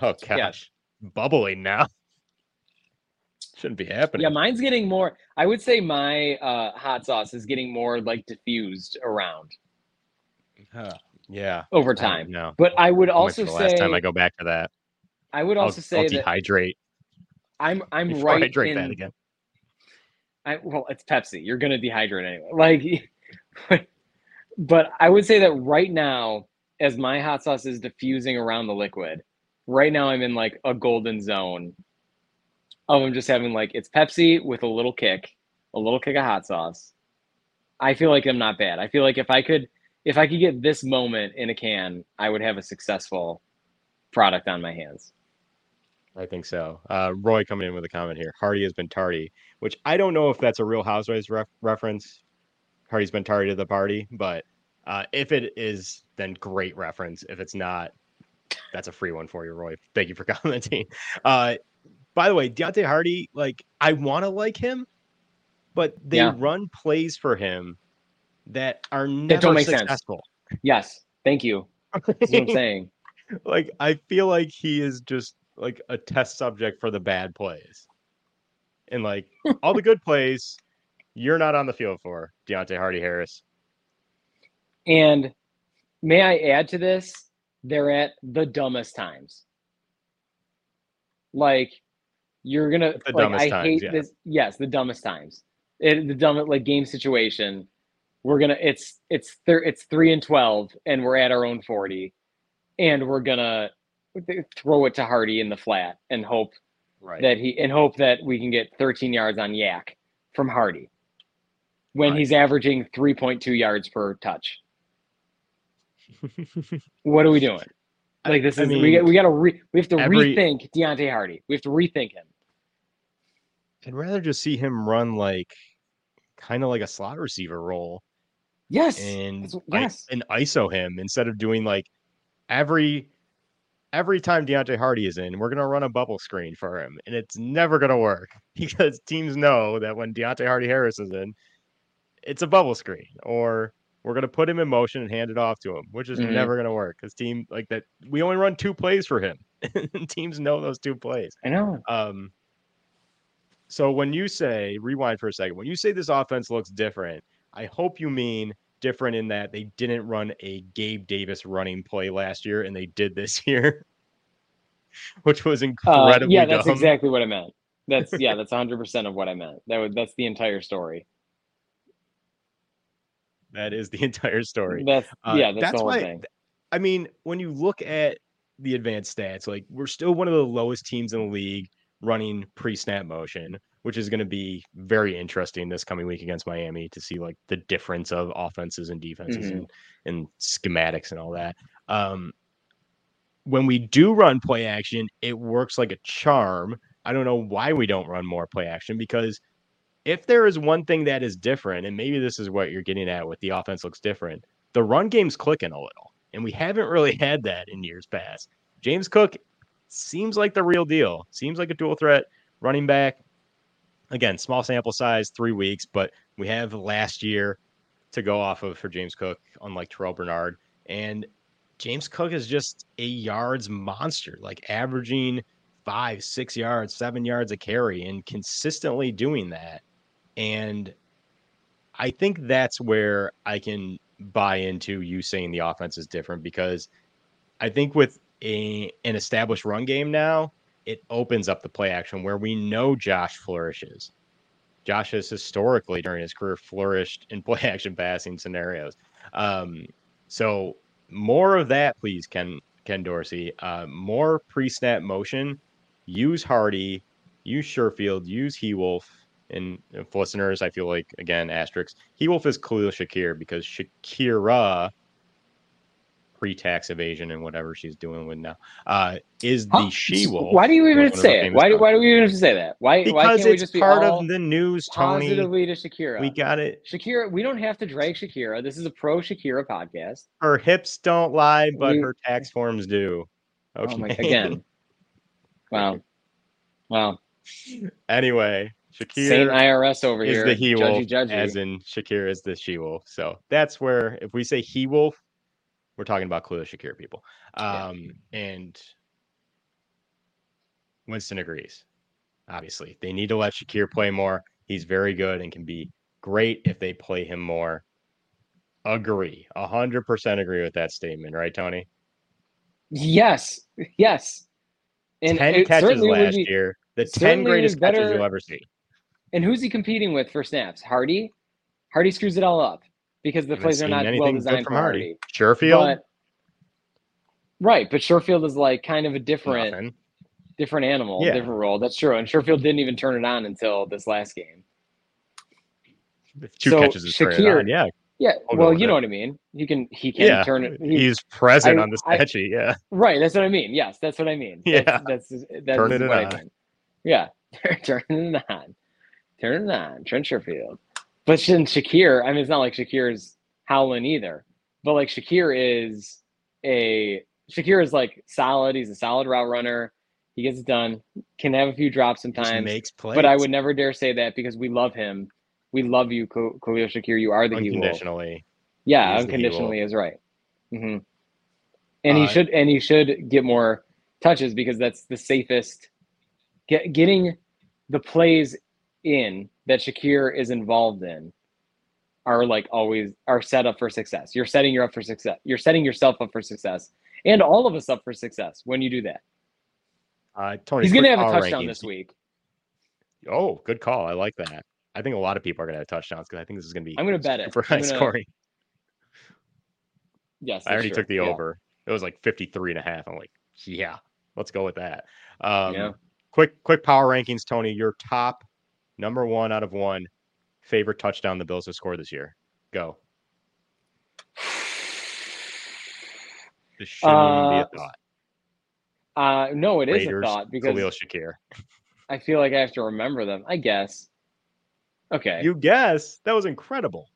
Oh gosh, bubbling now. Shouldn't be happening. Yeah, mine's getting more. I would say my uh, hot sauce is getting more like diffused around. Huh. Yeah. Over time. No. But I would also say last time I go back to that. I would also I'll, say I'll dehydrate. I'm I'm right. I drink in, that again. I well, it's Pepsi. You're gonna dehydrate anyway. Like, but I would say that right now, as my hot sauce is diffusing around the liquid, right now I'm in like a golden zone of I'm just having like it's Pepsi with a little kick, a little kick of hot sauce. I feel like I'm not bad. I feel like if I could if I could get this moment in a can, I would have a successful product on my hands. I think so. Uh, Roy coming in with a comment here. Harty has been tardy, which I don't know if that's a Real Housewives ref- reference. Harty's been tardy to the party, but uh, if it is, then great reference. If it's not, that's a free one for you, Roy. Thank you for commenting. Uh, by the way, Deonte Harty, like I want to like him, but they yeah. run plays for him that are never that don't make successful. Sense. Yes, thank you. That's what I'm saying. Like I feel like he is just like a test subject for the bad plays, and like all the good plays, you're not on the field for Deonte Harty Harris. And may I add to this? They're at the dumbest times. Like You're gonna the like dumbest I times, hate yeah. this. Yes, the dumbest times. It, the dumb like game situation. We're gonna it's it's thir- it's three and twelve, and we're at our own forty, and we're gonna throw it to Harty in the flat and hope Right. that he and hope that we can get 13 yards on YAC from Harty when Right. he's averaging 3.2 yards per touch. What are we doing? Like this I is we mean, got we got to re, we have to every- rethink Deonte Harty. We have to rethink him. I'd rather just see him run like kind of like a slot receiver role Yes. and That's- I- yes. and ISO him instead of doing like every every time Deonte Harty is in, we're gonna run a bubble screen for him, and it's never gonna work because teams know that when Deonte Harty Harris is in, it's a bubble screen, or we're gonna put him in motion and hand it off to him, which is Mhm. never gonna work because team like that. We only run two plays for him, teams know those two plays. I know. Um, so when you say rewind for a second, when you say this offense looks different, I hope you mean different in that they didn't run a Gabe Davis running play last year and they did this year, which was Uh, incredibly yeah, that's dumb. exactly what I meant. That's yeah, that's 100 percent of what I meant. That was that's the entire story. That is the entire story. That's Uh, yeah, that's, that's the whole why- thing. I mean, when you look at the advanced stats, like we're still one of the lowest teams in the league running pre-snap motion, which is going to be very interesting this coming week against Miami to see like the difference of offenses and defenses Mhm. and, and schematics and all that. Um, when we do run play action, it works like a charm. I don't know why we don't run more play action because if there is one thing that is different, and maybe this is what you're getting at with the offense looks different, the run game's clicking a little. And we haven't really had that in years past. James Cook seems like the real deal. Seems like a dual threat running back. Again, small sample size, three weeks, but we have last year to go off of for James Cook, unlike Terrel Bernard. And James Cook is just a yards monster, like averaging five, six yards, seven yards a carry, and consistently doing that. And I think that's where I can buy into you saying the offense is different because I think with a an established run game now, it opens up the play action where we know Josh flourishes. Josh has historically during his career flourished in play action passing scenarios. Um, so more of that, please, Ken Ken Dorsey. Uh, more pre-snap motion. Use Harty. Use Sherfield. Use He Wolf. And if listeners, I feel like again asterisk. He Wolf is Khalil Shakir because Shakira pre-tax evasion and whatever she's doing with now uh, is the Huh? she wolf. Why do you even was have to one of her say it? Why do why do we even say that? Why why Because can't we it's just be part of the news, Tony. positively to Shakira? We got it. Shakira, we don't have to drag Shakira. This is a pro Shakira podcast. Her hips don't lie, but We- her tax forms do. Okay. Oh my again. Wow. Wow. anyway, Shakir Saint IRS over is here. the he wolf, as in Shakir is the she wolf. So that's where if we say he wolf, we're talking about Khalil Shakir people. Yeah. Um, and Winston agrees. Obviously, they need to let Shakir play more. He's very good and can be great if they play him more. Agree, a hundred percent agree with that statement, right, Tony? Yes. Yes. And ten catches last be- year, the ten greatest catches you'll ever see. And who's he competing with for snaps? Harty? Harty screws it all up because the plays are not well designed from for Harty. Harty. Sherfield, But right, but Sherfield is like kind of a different nothing. different animal, Yeah. different role. That's true. And Sherfield didn't even turn it on until this last game. Two So, catches is Shakir- on. Yeah, Yeah, I'll well, you it. know what I mean. You can he can yeah. turn it. he- He's present I- on the sheet. Yeah, right. That's what I mean. Yes, that's what I mean. That's, Yeah. that's that's Turning it what I on. mean. Yeah, turning it on, turning it on. Trent Sherfield, but then Shakir. I mean, it's not like Shakir's howling either. But like Shakir is a Shakir is like solid. He's a solid route runner. He gets it done. Can have a few drops sometimes. makes plays. But I would never dare say that because we love him. We love you, Khalil Shakir. You are the he unconditionally. Yeah, He is unconditionally is right. hmm And he Uh, should and he should get more touches because that's the safest. Get, getting the plays in that Shakir is involved in are like always are set up for success. You're setting you up for success. You're setting yourself up for success, and all of us up for success when you do that. Uh, Tony, He's going to have a touchdown rankings. this week. Oh, good call. I like that. I think a lot of people are going to have touchdowns because I think this is going to be I'm gonna bet it. for high gonna- scoring. Yes, I already true. took the Yeah. over. It was like 53 and a half. I'm like, yeah, let's go with that. Um, Yeah. Quick, quick power rankings, Tony. Your top number one out of one favorite touchdown the Bills have scored this year. Go. This shouldn't even be Uh, a thought. Uh, no, it is Raiders, a thought because Khalil Shakir. I feel like I have to remember them. I guess. Okay. You guess that was incredible.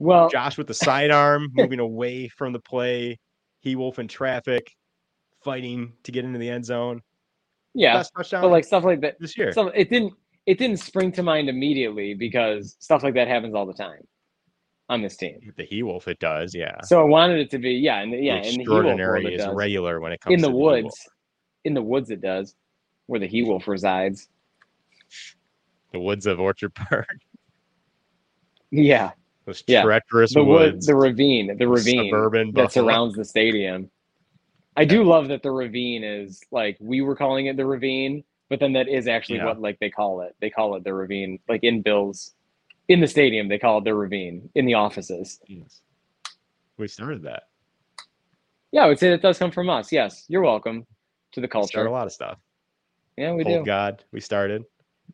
well, Josh with the sidearm, moving away from the play. He Wolf in traffic, fighting to get into the end zone. yeah, Best touchdown but like stuff like that. this year. Stuff, it didn't. It didn't spring to mind immediately because stuff like that happens all the time on this team. With the He Wolf, it does. Yeah. So I wanted it to be yeah, and yeah, The in the He Wolf world extraordinary it is does. regular when it comes in the to He Wolf. woods. In the woods, it does, where the He Wolf resides. The woods of Orchard Park. Yeah, Those Yeah. treacherous the wood, woods. the ravine, the ravine suburban that Buffalo. surrounds the stadium. I do love that the ravine is like we were calling it the ravine, but then that is actually Yeah. what like they call it. They call it the ravine. Like in Bills, in the stadium, they call it the ravine. In the offices, Yes. We started that. yeah, I would say that does come from us. Yes, you're welcome to the We started culture. a lot of stuff. Yeah, we Hold do. God, we started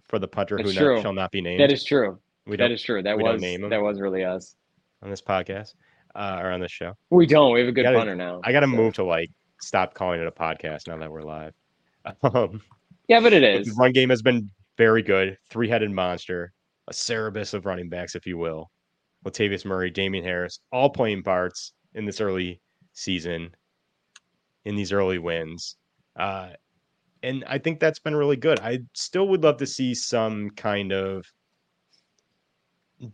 for the punter who That's not- true. shall not be named. That is true. we That true. That was that was really us. on this podcast uh, or on this show. We don't. We have a good Gotta- punter now. I got to so- move to like stop calling it a podcast now that we're live. Um, Yeah, but it is. run game has been very good. Three headed monster, a Cerberus of running backs, if you will. Latavius Murray, Damien Harris, all playing parts in this early season, in these early wins. Uh, and I think that's been really good. I still would love to see some kind of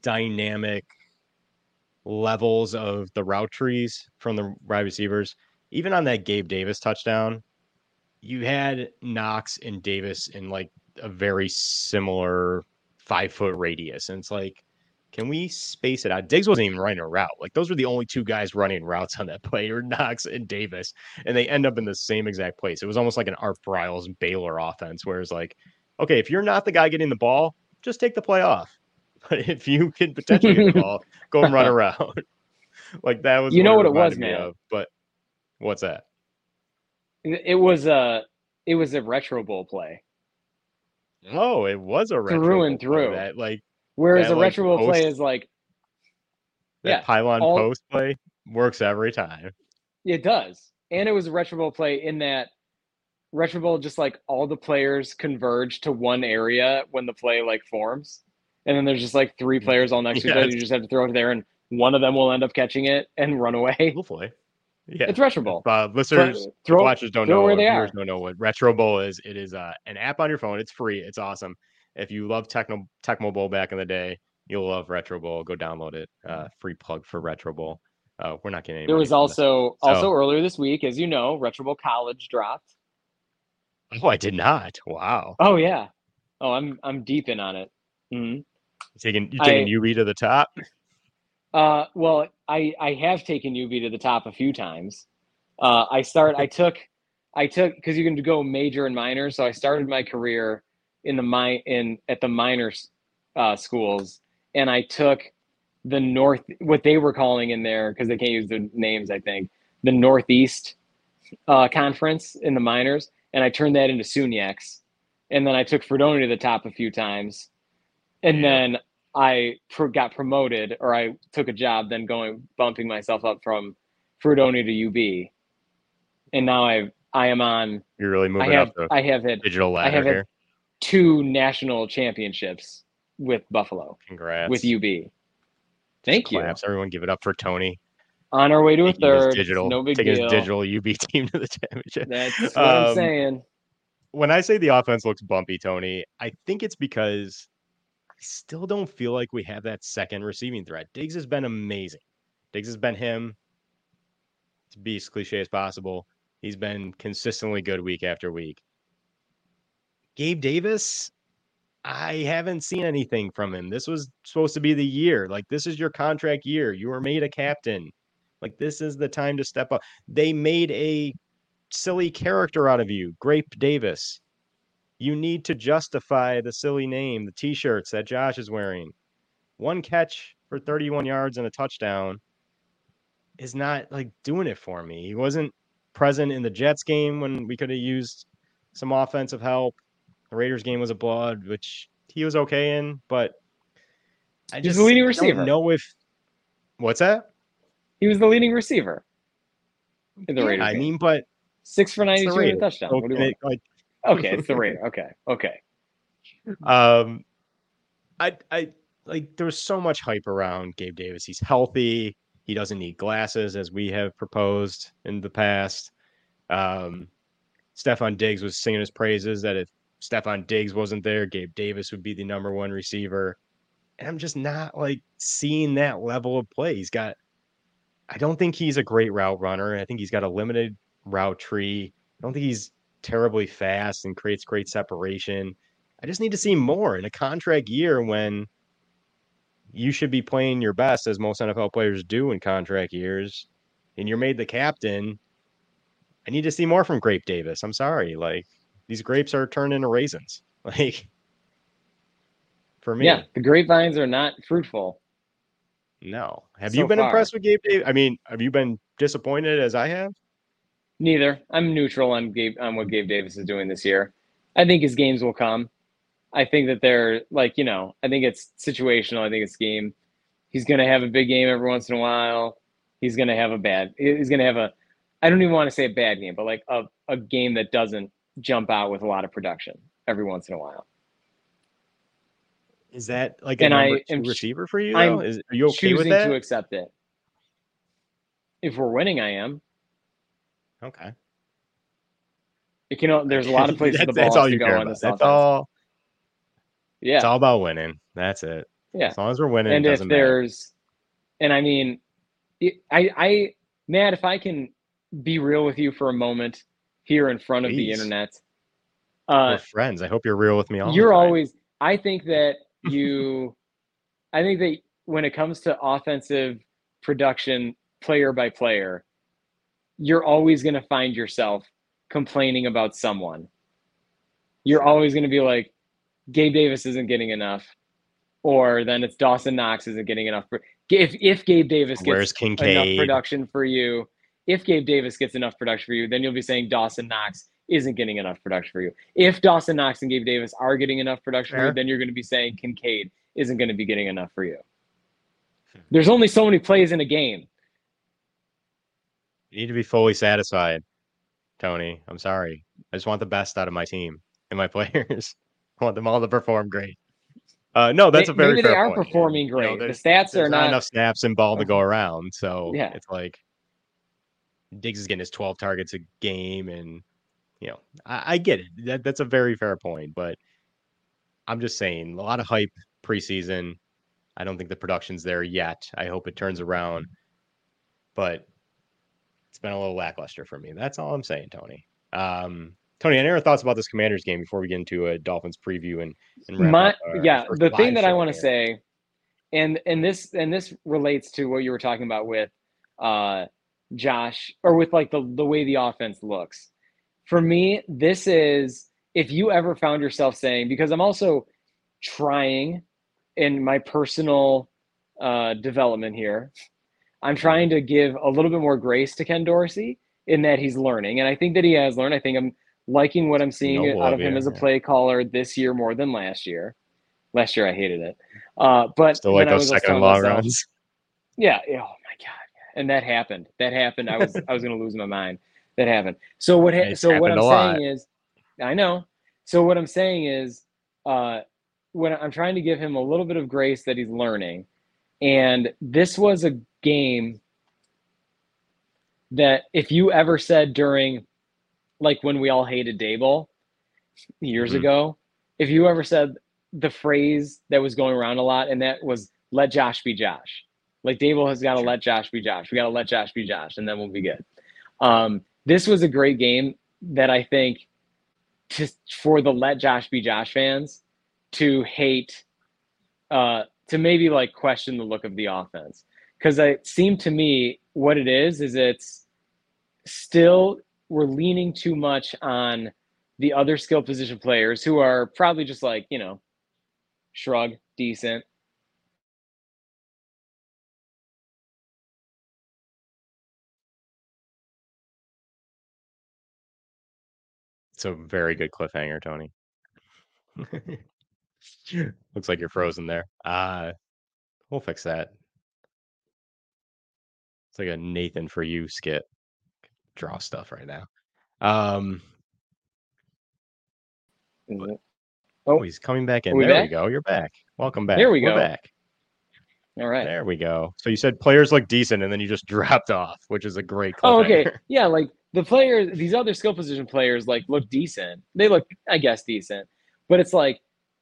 dynamic levels of the route trees from the wide receivers. Even on that Gabe Davis touchdown, you had Knox and Davis in like a very similar five foot radius. And it's like, can we space it out? Diggs wasn't even running a route. Like those were the only two guys running routes on that play, or Knox and Davis, and they end up in the same exact place. It was almost like an Art Briles Baylor offense, where it's like, okay, if you're not the guy getting the ball, just take the play off. But if you can potentially get the ball, go and run around. like that was You know what it was, man. of. But what's that? It was a it was a retro bowl play. Oh, it was a retro Through and through. That like Whereas That, a like, retro bowl play is like that Yeah, pylon all- post play works every time. it does, and it was a retro bowl play in that retro bowl just like all the players converge to one area when the play like forms, and then there's just like three mm. players all next to each other. You just have to throw it there, and one of them will end up catching it and run away. Hopefully, yeah. It's retro bowl. uh, listeners, throw- watchers don't know. where they viewers are. don't know what Retro Bowl is. It is uh, an app on your phone. It's free. It's awesome. If you love Techno Tecmo Bowl back in the day, you'll love Retro Bowl. Go download it. Uh, free plug for Retro Bowl. Uh, we're not getting any There was also also So- earlier this week, as you know, retro bowl college dropped. Oh, I did not. Wow. Oh yeah. Oh, I'm I'm deep in on it. hmm You taking you taking I- UB to the top? Uh, well, I I have taken UB to the top a few times. Uh, I start. I took, I took because you can go major and minor. So I started my career in the mi- in at the minor uh, schools, and I took the north what they were calling in there because they can't use the names. I think the Northeast uh, Conference in the minors, and I turned that into SUNYX, and then I took Fredonia to the top a few times, and then I pro- got promoted or I took a job, then going bumping myself up from Fredonia to UB, and now I I am on. You're really I moving have up the I have had digital I ladder have had here. two national championships with Buffalo Congrats. with UB. Thank you. Claps. Everyone give it up for Tony. On our way to a third. digital, no big taking deal. his digital UB team to the championship. That's what Um, I'm saying. when I say the offense looks bumpy, Tony, I think it's because I still don't feel like we have that second receiving threat. Diggs has been amazing. Diggs has been him, to be as cliche as possible. He's been consistently good week after week. Gabe Davis, I haven't seen anything from him. This was supposed to be the year. Like, this is your contract year. You were made a captain. Like, this is the time to step up. They made a silly character out of you, Grape Davis. You need to justify the silly name, the t-shirts that Josh is wearing. One catch for 31 yards and a touchdown is not like doing it for me. He wasn't present in the Jets game when we could have used some offensive help. The Raiders game was a blood, which he was okay in, but I He's just the leading don't receiver. know if what's that? He was the leading receiver in the Yeah, Raiders. I game. mean, but six for 92 and a touchdown. So What do you want? like Okay, it's the Raider. Okay, okay. Um, I I like there was so much hype around Gabe Davis. He's healthy. He doesn't need glasses, as we have proposed in the past. Um, Stefon Diggs was singing his praises that if Stefon Diggs wasn't there, Gabe Davis would be the number one receiver. And I'm just not like seeing that level of play. He's got. I don't think he's a great route runner. I think he's got a limited route tree. I don't think he's terribly fast and creates great separation. I just need to see more in a contract year when you should be playing your best, as most NFL players do in contract years, and you're made the captain. I need to see more from Grape Davis. I'm sorry. Like these grapes are turned into raisins. Like for me, Yeah, the grapevines are not fruitful. no. Have So you been far. impressed with Gabe Davis? I mean, have you been disappointed as I have? Neither. I'm neutral on Gabe on what Gabe Davis is doing this year. I think his games will come. I think that they're like, you know, I think it's situational. I think it's game. He's gonna have a big game every once in a while. He's gonna have a bad he's gonna have a I don't even want to say a bad game, but like a, a game that doesn't jump out with a lot of production every once in a while. Is that like a And I am two receiver for you? I'm Is, are you okay with Choosing that? to accept it. If we're winning, I am. Okay. You know, There's a lot of places the ball that's all you go care on about. That's offense. all. Yeah, It's all about winning. That's it. yeah. As long as we're winning, and it if doesn't matter. there's and i mean i i matt if i can be real with you for a moment here in front of the internet We're uh friends. I hope you're real with me all. you're always i think that you i think that when it comes to offensive production player by player you're always going to find yourself complaining about someone. You're always going to be like gabe davis isn't getting enough or then it's dawson knox isn't getting enough if if gabe davis Where's gets enough Kincaid? production for you if gabe davis gets enough production for you then you'll be saying dawson knox isn't getting enough production for you. If dawson knox and gabe davis are getting enough production for you then you're going to be saying kincaid isn't going to be getting enough for you. Hmm. There's only so many plays in a game You need to be fully satisfied, Tony. I'm sorry. I just want the best out of my team and my players. I want them all to perform great. Uh, no, that's a very maybe they are point, performing You know, great. The stats are not- enough snaps and ball to go around, so Yeah. it's like Diggs is getting his 12 targets a game, and you know, I, I get it. That, that's a very fair point, but I'm just saying a lot of hype preseason. I don't think the production's there yet. I hope it turns around, but it's been a little lackluster for me. That's all I'm saying, Tony. Um, Tony, any other thoughts about this Commanders game before we get into a Dolphins preview and, and my yeah the thing that i want to say and and this and this relates to what you were talking about with uh josh or with like the the way the offense looks for me this is if you ever found yourself saying because i'm also trying in my personal uh development here i'm trying to give a little bit more grace to ken dorsey in that he's learning and i think that he has learned i think i'm liking what i'm seeing Noble out of him as a play caller this year more than last year last year i hated it uh but Still like those second long myself- runs. yeah, oh my god. And that happened. That happened. I was I was gonna lose my mind. That happened. So what ha- so what I'm saying is I know. So what I'm saying is uh when I'm trying to give him a little bit of grace that he's learning. And this was a game that if you ever said during like when we all hated Daboll years Mhm. ago, if you ever said the phrase that was going around a lot, and that was "Let Josh be Josh." Like Daboll has got to let Josh be Josh. We got to let Josh be Josh, and then we'll be good. Um, this was a great game that I think just for the let Josh be Josh fans to hate, uh, to maybe like question the look of the offense because it seemed to me what it is is it's still we're leaning too much on the other skill position players who are probably just like, you know, shrug, decent. It's a very good cliffhanger, Tony. Looks like you're frozen there. Uh we'll fix that. It's like a Nathan for you skit. Draw stuff right now. Um it? oh, he's coming back in. There we go. You're back. Welcome back. Here we We're go. back. All right. There we go. So you said players look decent and then you just dropped off, which is a great Oh, okay. Yeah, like the players, these other skill position players, like look decent. They look, I guess, decent. But it's like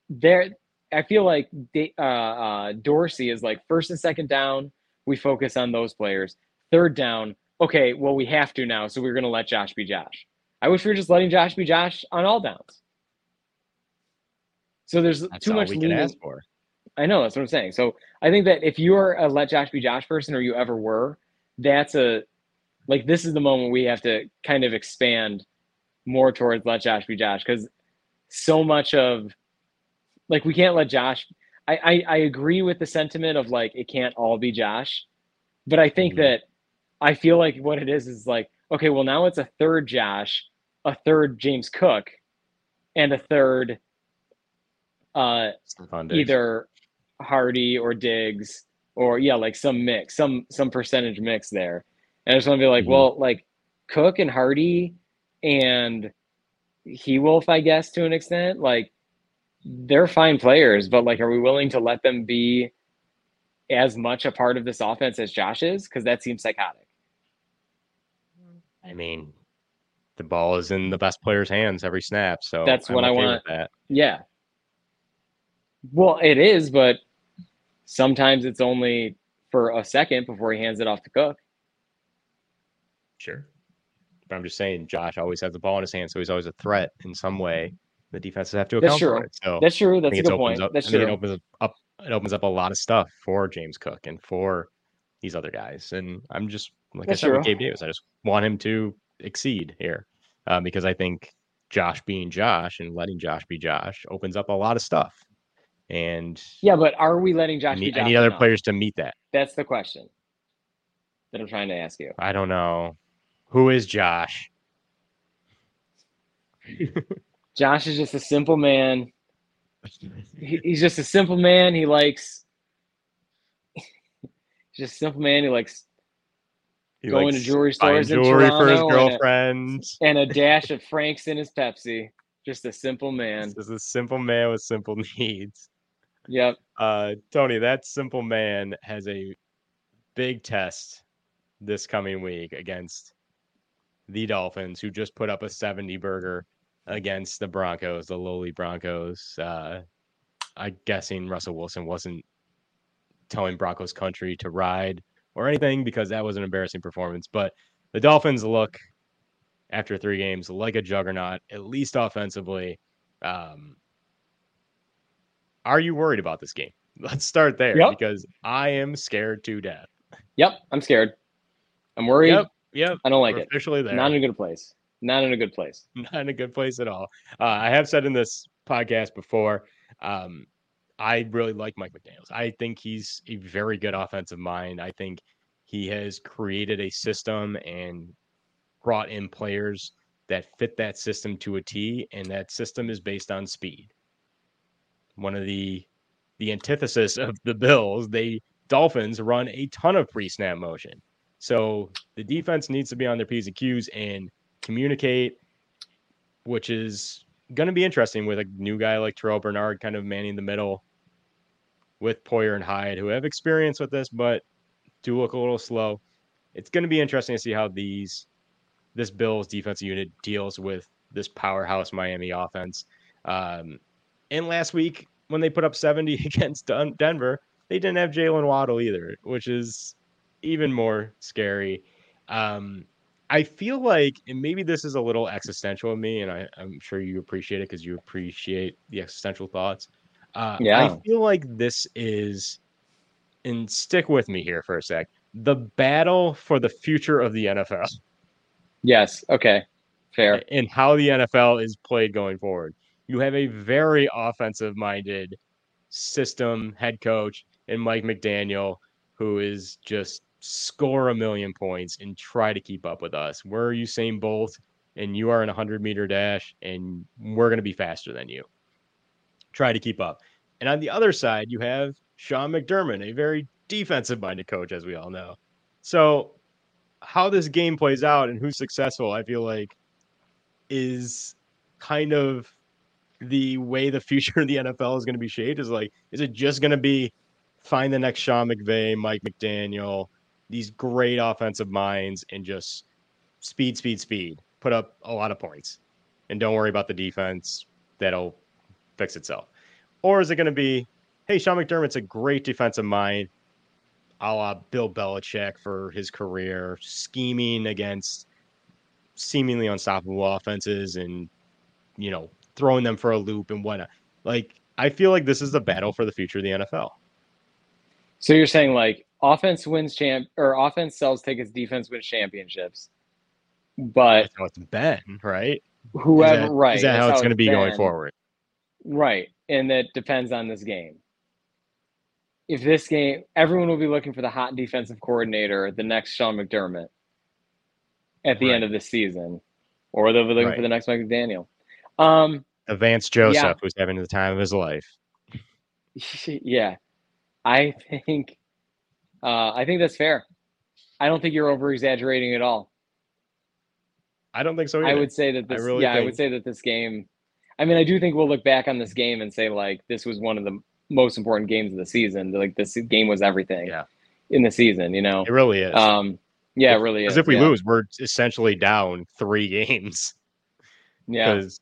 they're. I feel like they, uh, uh, Dorsey is like first and second down. We focus on those players. Third down. Okay, well we have to now, so we're gonna let Josh be Josh. I wish we were just letting Josh be Josh on all downs. So there's That's too much we can leaning. ask for. I know that's what I'm saying. So I think that if you're a let Josh be Josh person, or you ever were, that's a like this is the moment we have to kind of expand more towards let Josh be Josh because so much of like we can't let Josh. I, I I agree with the sentiment of like it can't all be Josh, but I think Mhm. that I feel like what it is is like okay, well now it's a third Josh, a third James Cook, and a third uh either Harty or Diggs or yeah, like some mix, some some percentage mix there. And I just want to be like, Mhm. well, like Cook and Harty and He Wolf, I guess, to an extent, like they're fine players, but like, are we willing to let them be as much a part of this offense as Josh is? Because that seems psychotic. I mean, the ball is in the best player's hands every snap. So That's I'm what I okay with want. That. Yeah. Well, it is, but sometimes it's only for a second before he hands it off to Cook. Sure. But I'm just saying, Josh always has the ball in his hand, so he's always a threat in some way. The defenses have to That's account for true. it. So That's true. That's a good point. up. That's I think true. it opens up. It opens up a lot of stuff for James Cook and for these other guys. And I'm just like That's I said with. Gabe Davis, I just want him to exceed here uh, because I think Josh being Josh and letting Josh be Josh opens up a lot of stuff. And Yeah, but are we letting I Josh be need, Josh? I need other players to meet that. That's the question that I'm trying to ask you. I don't know. Who is Josh? Josh is just a simple man. He, he's just a simple man. He likes. he's just a simple man. He likes He Going to jewelry stores and jewelry for his Toronto and a- girlfriend. and a dash of Franks in his Pepsi. Just a simple man. This is a simple man with simple needs. Yep. Uh, Tony, that simple man has a big test this coming week against the Dolphins, who just put up a 70 burger against the Broncos, the lowly Broncos. Uh, I'm guessing Russell Wilson wasn't telling Broncos country to ride or anything because that was an embarrassing performance. But the Dolphins look, after three games, like a juggernaut, at least offensively. Um, are you worried about this game? Let's start there Yep. because I am scared to death. Yep. I'm scared. I'm worried. Yep, yep. I don't like we're it. Officially there. Not in a good place. Not in a good place. not in a good place at all. Uh, I have said in this podcast before, um, I really like Mike McDaniels. I think he's a very good offensive mind. I think he has created a system and brought in players that fit that system to a T, and that system is based on speed. One of the the antithesis of the Bills, they Dolphins run a ton of pre-snap motion. So the defense needs to be on their P's and Q's and communicate, which is going to be interesting with a new guy like Terrel Bernard kind of manning the middle with Poyer and Hyde, who have experience with this, but do look a little slow. It's going to be interesting to see how these this Bills defensive unit deals with this powerhouse Miami offense. Um, and last week when they put up 70 against Denver, they didn't have Jalen Waddle either, which is even more scary. Um, I feel like, and maybe this is a little existential of me, and I, I'm sure you appreciate it because you appreciate the existential thoughts. Uh, Yeah. I feel like this is, and stick with me here for a sec, the battle for the future of the NFL. Yes. Okay. Fair. and how the NFL is played going forward. You have a very offensive minded system head coach and Mike McDaniel who is just score a million points and try to keep up with us. We're Usain Bolt and you are in a 100 meter dash and we're going to be faster than you. Try to keep up. And on the other side, you have Sean McDermott, a very defensive minded coach, as we all know. So, how this game plays out and who's successful, I feel like, is kind of the way the future of the NFL is going to be shaped. Is like, is it just going to be find the next Sean McVay, Mike McDaniel, these great offensive minds, and just speed, speed, speed, put up a lot of points, and don't worry about the defense. That'll fix itself. Or is it going to be, hey, Sean McDermott's a great defensive mind, a la Bill Belichick for his career, scheming against seemingly unstoppable offenses and, you know, throwing them for a loop and whatnot. Like, I feel like this is the battle for the future of the NFL. So you're saying like offense wins champ or offense sells tickets, defense wins championships. But That's how it's been, right? whoever is that, right. Is that that's how it's going to it's be going forward? Right. And that depends on this game. If this game, everyone will be looking for the hot defensive coordinator, the next Sean McDermott at the Right. end of the season, or they'll be looking Right. for the next Mike McDaniel. Um, Vance Joseph, who's having the time of his life. yeah, I think, uh, I think that's fair. I don't think you're over exaggerating at all. I don't think so I would say that I this, really yeah, I would say that this game. I mean, I do think we'll look back on this game and say like this was one of the most important games of the season. Like this game was everything. Yeah. In the season, you know. It really is. Um. Yeah, it really is. Because if we yeah. lose, we're essentially down three games. yeah, Because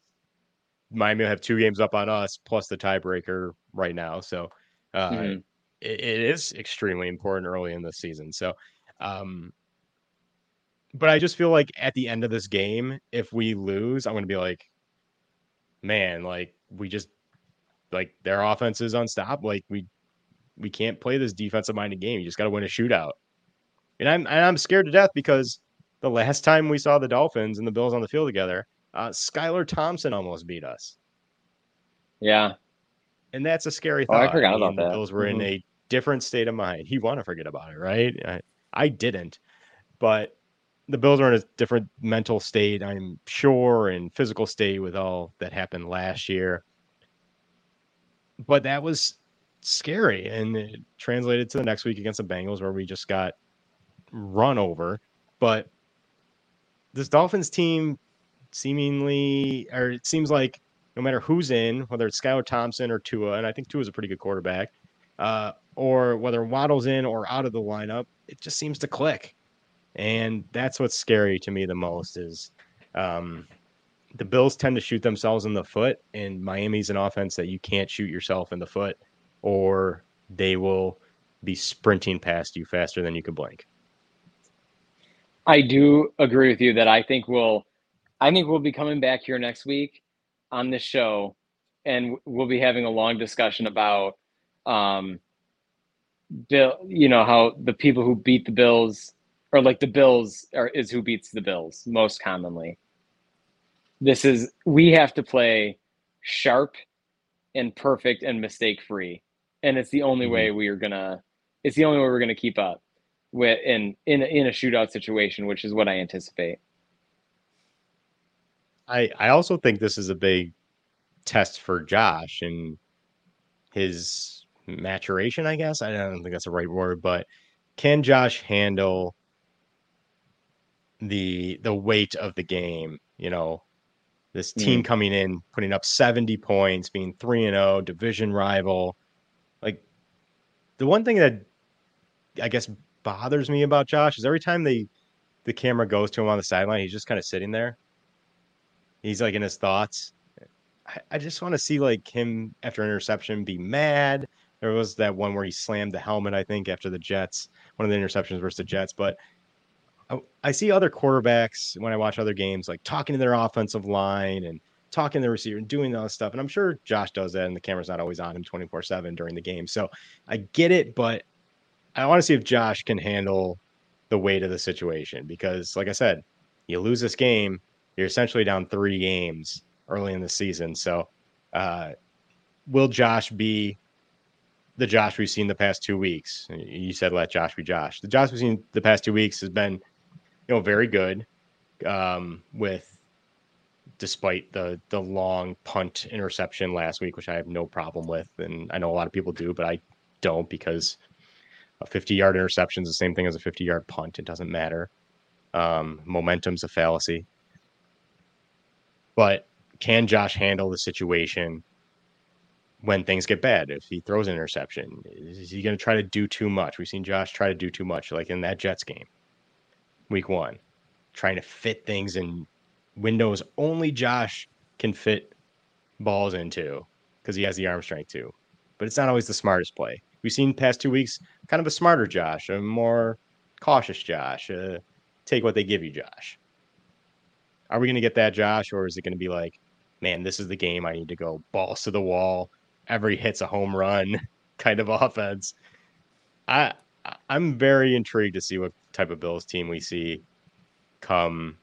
Miami will have two games up on us plus the tiebreaker right now. So uh, Mhm. It, it is extremely important early in the season. So, um, but I just feel like at the end of this game, if we lose, I'm going to be like, man, like we just like their offense is unstoppable. Like we we can't play this defensive minded game. You just got to win a shootout. And I'm and I'm scared to death because the last time we saw the Dolphins and the Bills on the field together, uh, Skylar Thompson almost beat us, yeah, and that's a scary Oh, I thought. forgot about mean, the that. Bills were in Mhm. a different state of mind. You want to forget about it, right? I, I didn't, but the Bills are in a different mental state, I'm sure, and physical state with all that happened last year. But that was scary, and it translated to the next week against the Bengals, where we just got run over. But this Dolphins team seemingly, or it seems like no matter who's in, whether it's Skylar Thompson or Tua, and I think Tua is a pretty good quarterback, uh, or whether Waddle's in or out of the lineup, it just seems to click. And that's what's scary to me the most is um, the Bills tend to shoot themselves in the foot, and Miami's an offense that you can't shoot yourself in the foot, or they will be sprinting past you faster than you can blink. I do agree with you that I think we'll, I think we'll be coming back here next week on this show, and we'll be having a long discussion about, um, Bill. You know how the people who beat the Bills, or like the Bills, are is who beats the Bills most commonly. This is we have to play sharp and perfect and mistake free, and it's the only way we are gonna. It's the only way we're gonna keep up with in in in a shootout situation, which is what I anticipate. I I also think this is a big test for Josh and his maturation, I guess. I don't think that's the right word, but can Josh handle the the weight of the game, you know, this team mm. coming in, putting up 70 points, being 3 and 0, division rival. Like the one thing that I guess bothers me about Josh is every time they the camera goes to him on the sideline, he's just kind of sitting there he's like in his thoughts. I, I just want to see like him after interception be mad. There was that one where he slammed the helmet, I think, after the Jets, one of the interceptions versus the Jets. But I, I see other quarterbacks when I watch other games, like talking to their offensive line and talking to the receiver and doing all this stuff. And I'm sure Josh does that, and the camera's not always on him 24 7 during the game. So I get it, but I want to see if Josh can handle the weight of the situation because, like I said, you lose this game, You're essentially down three games early in the season. So, uh, will Josh be the Josh we've seen the past two weeks? You said let Josh be Josh. The Josh we've seen the past two weeks has been, you know, very good. Um, with despite the the long punt interception last week, which I have no problem with, and I know a lot of people do, but I don't because a 50 yard interception is the same thing as a 50 yard punt. It doesn't matter. Um, momentum's a fallacy. But can Josh handle the situation when things get bad? If he throws an interception, is he going to try to do too much? We've seen Josh try to do too much, like in that Jets game, week one, trying to fit things in windows only Josh can fit balls into because he has the arm strength too. But it's not always the smartest play. We've seen past two weeks kind of a smarter Josh, a more cautious Josh. Uh, take what they give you, Josh. Are we going to get that, Josh, or is it going to be like, man, this is the game I need to go balls to the wall, every hit's a home run kind of offense? I I'm very intrigued to see what type of Bills team we see come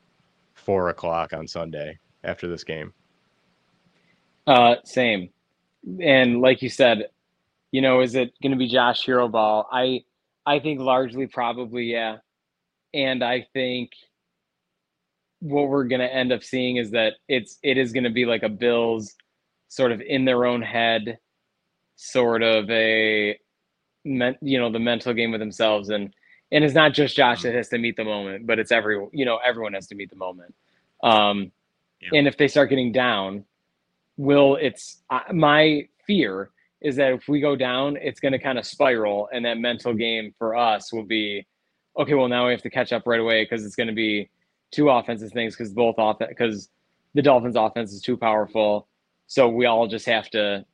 four o'clock on Sunday after this game. Uh, same. And like you said, you know, is it going to be Josh Hero Ball? I I think largely probably yeah. And I think what we're going to end up seeing is that it's it is going to be like a Bills sort of in their own head sort of a you know the mental game with themselves and and it's not just Josh that has to meet the moment, but it's every you know everyone has to meet the moment. Um, yeah. And if they start getting down, will it's uh, my fear is that if we go down, it's going to kind of spiral, and that mental game for us will be, okay, well now we have to catch up right away because it's going to be two offensive things because both off because the Dolphins' offense is too powerful, so we all just have to,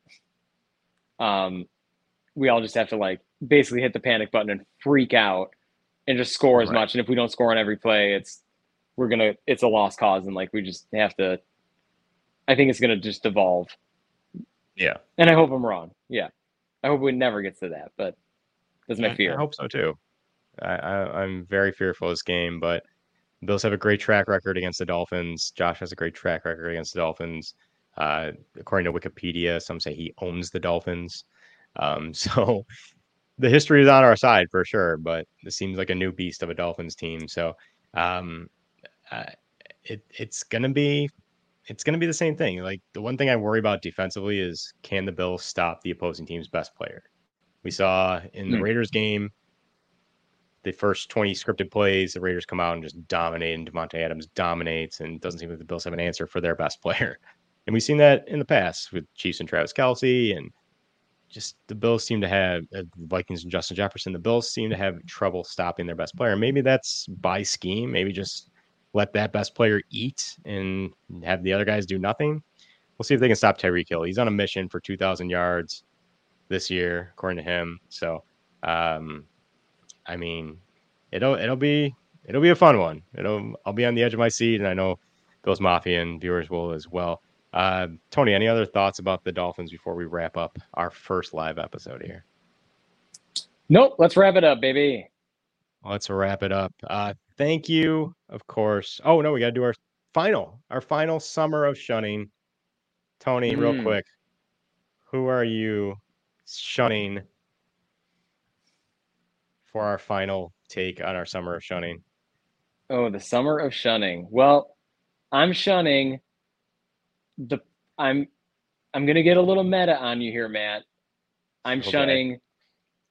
um, we all just have to like basically hit the panic button and freak out and just score as right. much. And if we don't score on every play, it's we're gonna it's a lost cause, and like we just have to. I think it's gonna just evolve. Yeah, and I hope I'm wrong. Yeah, I hope it never gets to that, but that's my fear. I hope so too. I, I I'm very fearful of this game, but Bills have a great track record against the Dolphins. Josh has a great track record against the Dolphins. Uh, according to Wikipedia, some say he owns the Dolphins. Um, so the history is on our side for sure, but this seems like a new beast of a Dolphins team. So um, uh, it it's gonna be it's gonna be the same thing. Like the one thing I worry about defensively is can the Bills stop the opposing team's best player? We saw in the mm. Raiders game, the first 20 scripted plays, the Raiders come out and just dominate, and Davante Adams dominates, and doesn't seem like the Bills have an answer for their best player. And we've seen that in the past with Chiefs and Travis Kelce, and just the Bills seem to have uh, Vikings and Justin Jefferson. The Bills seem to have trouble stopping their best player. Maybe that's by scheme. Maybe just let that best player eat and have the other guys do nothing. We'll see if they can stop Tyreek Hill. He's on a mission for 2,000 yards this year, according to him. So, um, I mean, it'll it'll be it'll be a fun one. It'll I'll be on the edge of my seat, and I know Bills Mafia and viewers will as well. Uh, Tony, any other thoughts about the Dolphins before we wrap up our first live episode here? Nope. Let's wrap it up, baby. Let's wrap it up. Uh, thank you, of course. Oh no, we got to do our final, our final summer of shunning. Tony, mm. real hmm. quick, who are you shunning for our final take on our summer of shunning? Oh, the summer of shunning. Well, I'm shunning the I'm I'm gonna get a little meta on you here, Matt. I'm okay. shunning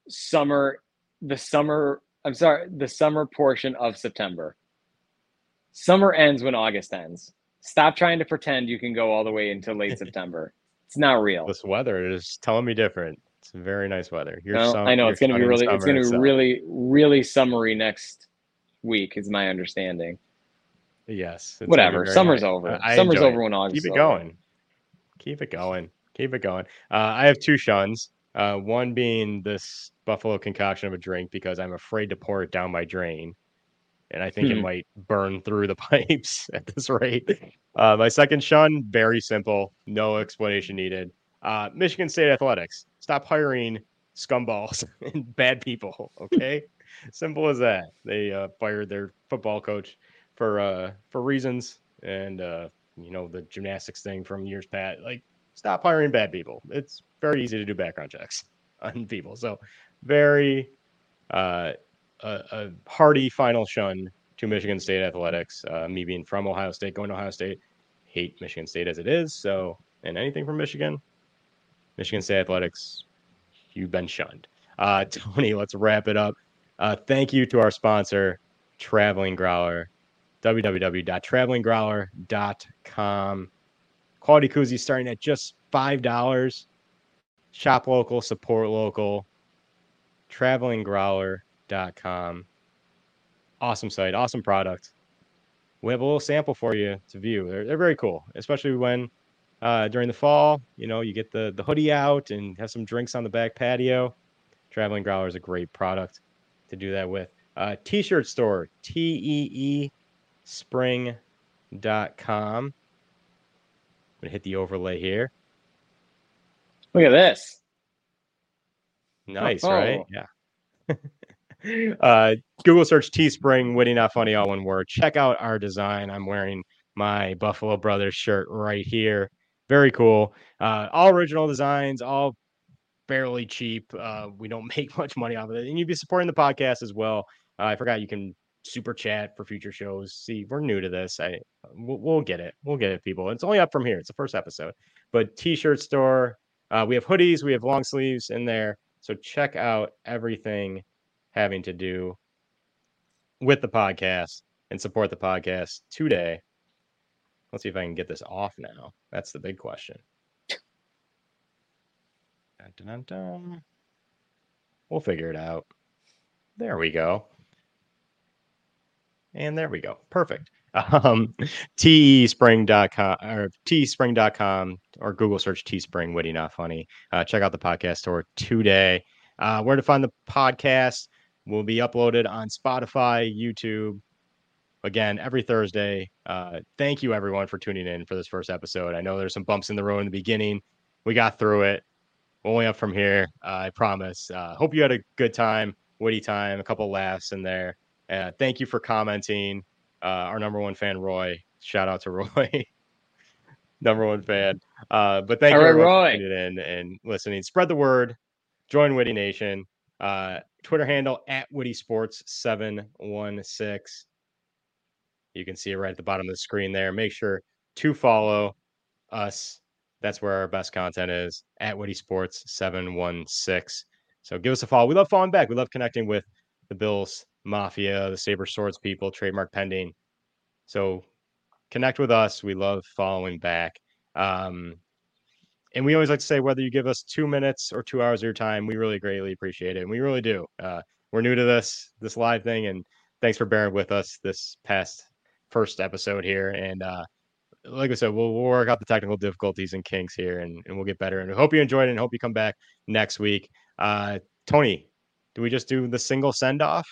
summer the summer I'm sorry, the summer portion of September. Summer ends when August ends. Stop trying to pretend you can go all the way until late September. It's not real. This weather is telling me different. It's very nice weather. no, I know it's going to be really, it's going to be really, really summery next week, is my understanding. Yes. Whatever. Summer's nice. over. I Summer's over it. when August. Keep it going. Over. Keep it going. Keep it going. Uh, I have two shuns. Uh, one being this Buffalo concoction of a drink because I'm afraid to pour it down my drain, and I think hmm. it might burn through the pipes at this rate. Uh, my second shun, very simple, no explanation needed. Uh, Michigan State athletics, stop hiring scumballs and bad people. Okay, simple as that. They uh, fired their football coach for uh, for reasons and uh, you know the gymnastics thing from years past. Like, stop hiring bad people. It's very easy to do background checks on people. So, very uh, a, a hearty final shun to Michigan State athletics. Uh, me being from Ohio State, going to Ohio State, hate Michigan State as it is. So, and anything from Michigan, Michigan State athletics, you've been shunned. Uh, Tony, let's wrap it up. Uh, thank you to our sponsor, Traveling Growler, www.travelinggrowler.com. Quality koozies starting at just $5. Shop local, support local. Travelinggrowler.com. Awesome site, awesome product. We have a little sample for you to view. They're, they're very cool, especially when uh, during the fall, you know, you get the, the hoodie out and have some drinks on the back patio. Traveling Growler is a great product to do that with. Uh, T-shirt store, T-E-E spring.com. I'm gonna hit the overlay here. Look at this. Nice, Oh. right? Yeah. uh, Google search Teespring, witty not funny, all one word. Check out our design. I'm wearing my Buffalo Brothers shirt right here. Very cool. Uh, all original designs, all fairly cheap. Uh, we don't make much money off of it, and you'd be supporting the podcast as well. Uh, I forgot you can super chat for future shows. See, we're new to this. I we'll, we'll get it. We'll get it, people. It's only up from here. It's the first episode. But t-shirt store. Uh, we have hoodies. We have long sleeves in there. So check out everything having to do with the podcast and support the podcast today. Let's see if I can get this off now. That's the big question. Dun, dun, dun. We'll figure it out. There we go. And there we go. Perfect. Um, or teespring.com or Google search Teespring, witty, not funny. Uh, check out the podcast store today. Uh, where to find the podcast will be uploaded on Spotify, YouTube. Again, every Thursday. Uh, thank you, everyone, for tuning in for this first episode. I know there's some bumps in the road in the beginning. We got through it. Only up from here, uh, I promise. Uh, hope you had a good time, witty time, a couple laughs in there. Uh, thank you for commenting. Uh, our number one fan, Roy. Shout out to Roy, number one fan. Uh, but thank All you right, Roy. for tuning in and listening. Spread the word. Join Witty Nation. Uh, Twitter handle at Witty Sports seven one six. You can see it right at the bottom of the screen there. Make sure to follow us. That's where our best content is at Witty Sports 716. So give us a follow. We love following back. We love connecting with the Bills Mafia, the Saber Swords people, trademark pending. So connect with us. We love following back. Um, and we always like to say whether you give us two minutes or two hours of your time, we really greatly appreciate it. And we really do. Uh, we're new to this this live thing, and thanks for bearing with us this past first episode here. And uh, like I said, we'll, we'll work out the technical difficulties and kinks here, and, and we'll get better. And I hope you enjoyed it, and hope you come back next week. Uh, Tony, do we just do the single send off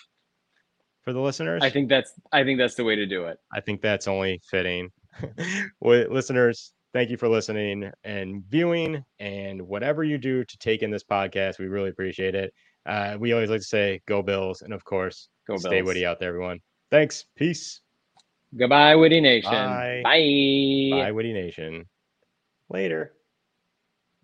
for the listeners? I think that's I think that's the way to do it. I think that's only fitting. listeners, thank you for listening and viewing, and whatever you do to take in this podcast, we really appreciate it. Uh, we always like to say, "Go Bills," and of course, Go stay Bills. witty out there, everyone. Thanks. Peace. Goodbye, Witty Nation. Bye. Bye. Bye, Witty Nation. Later.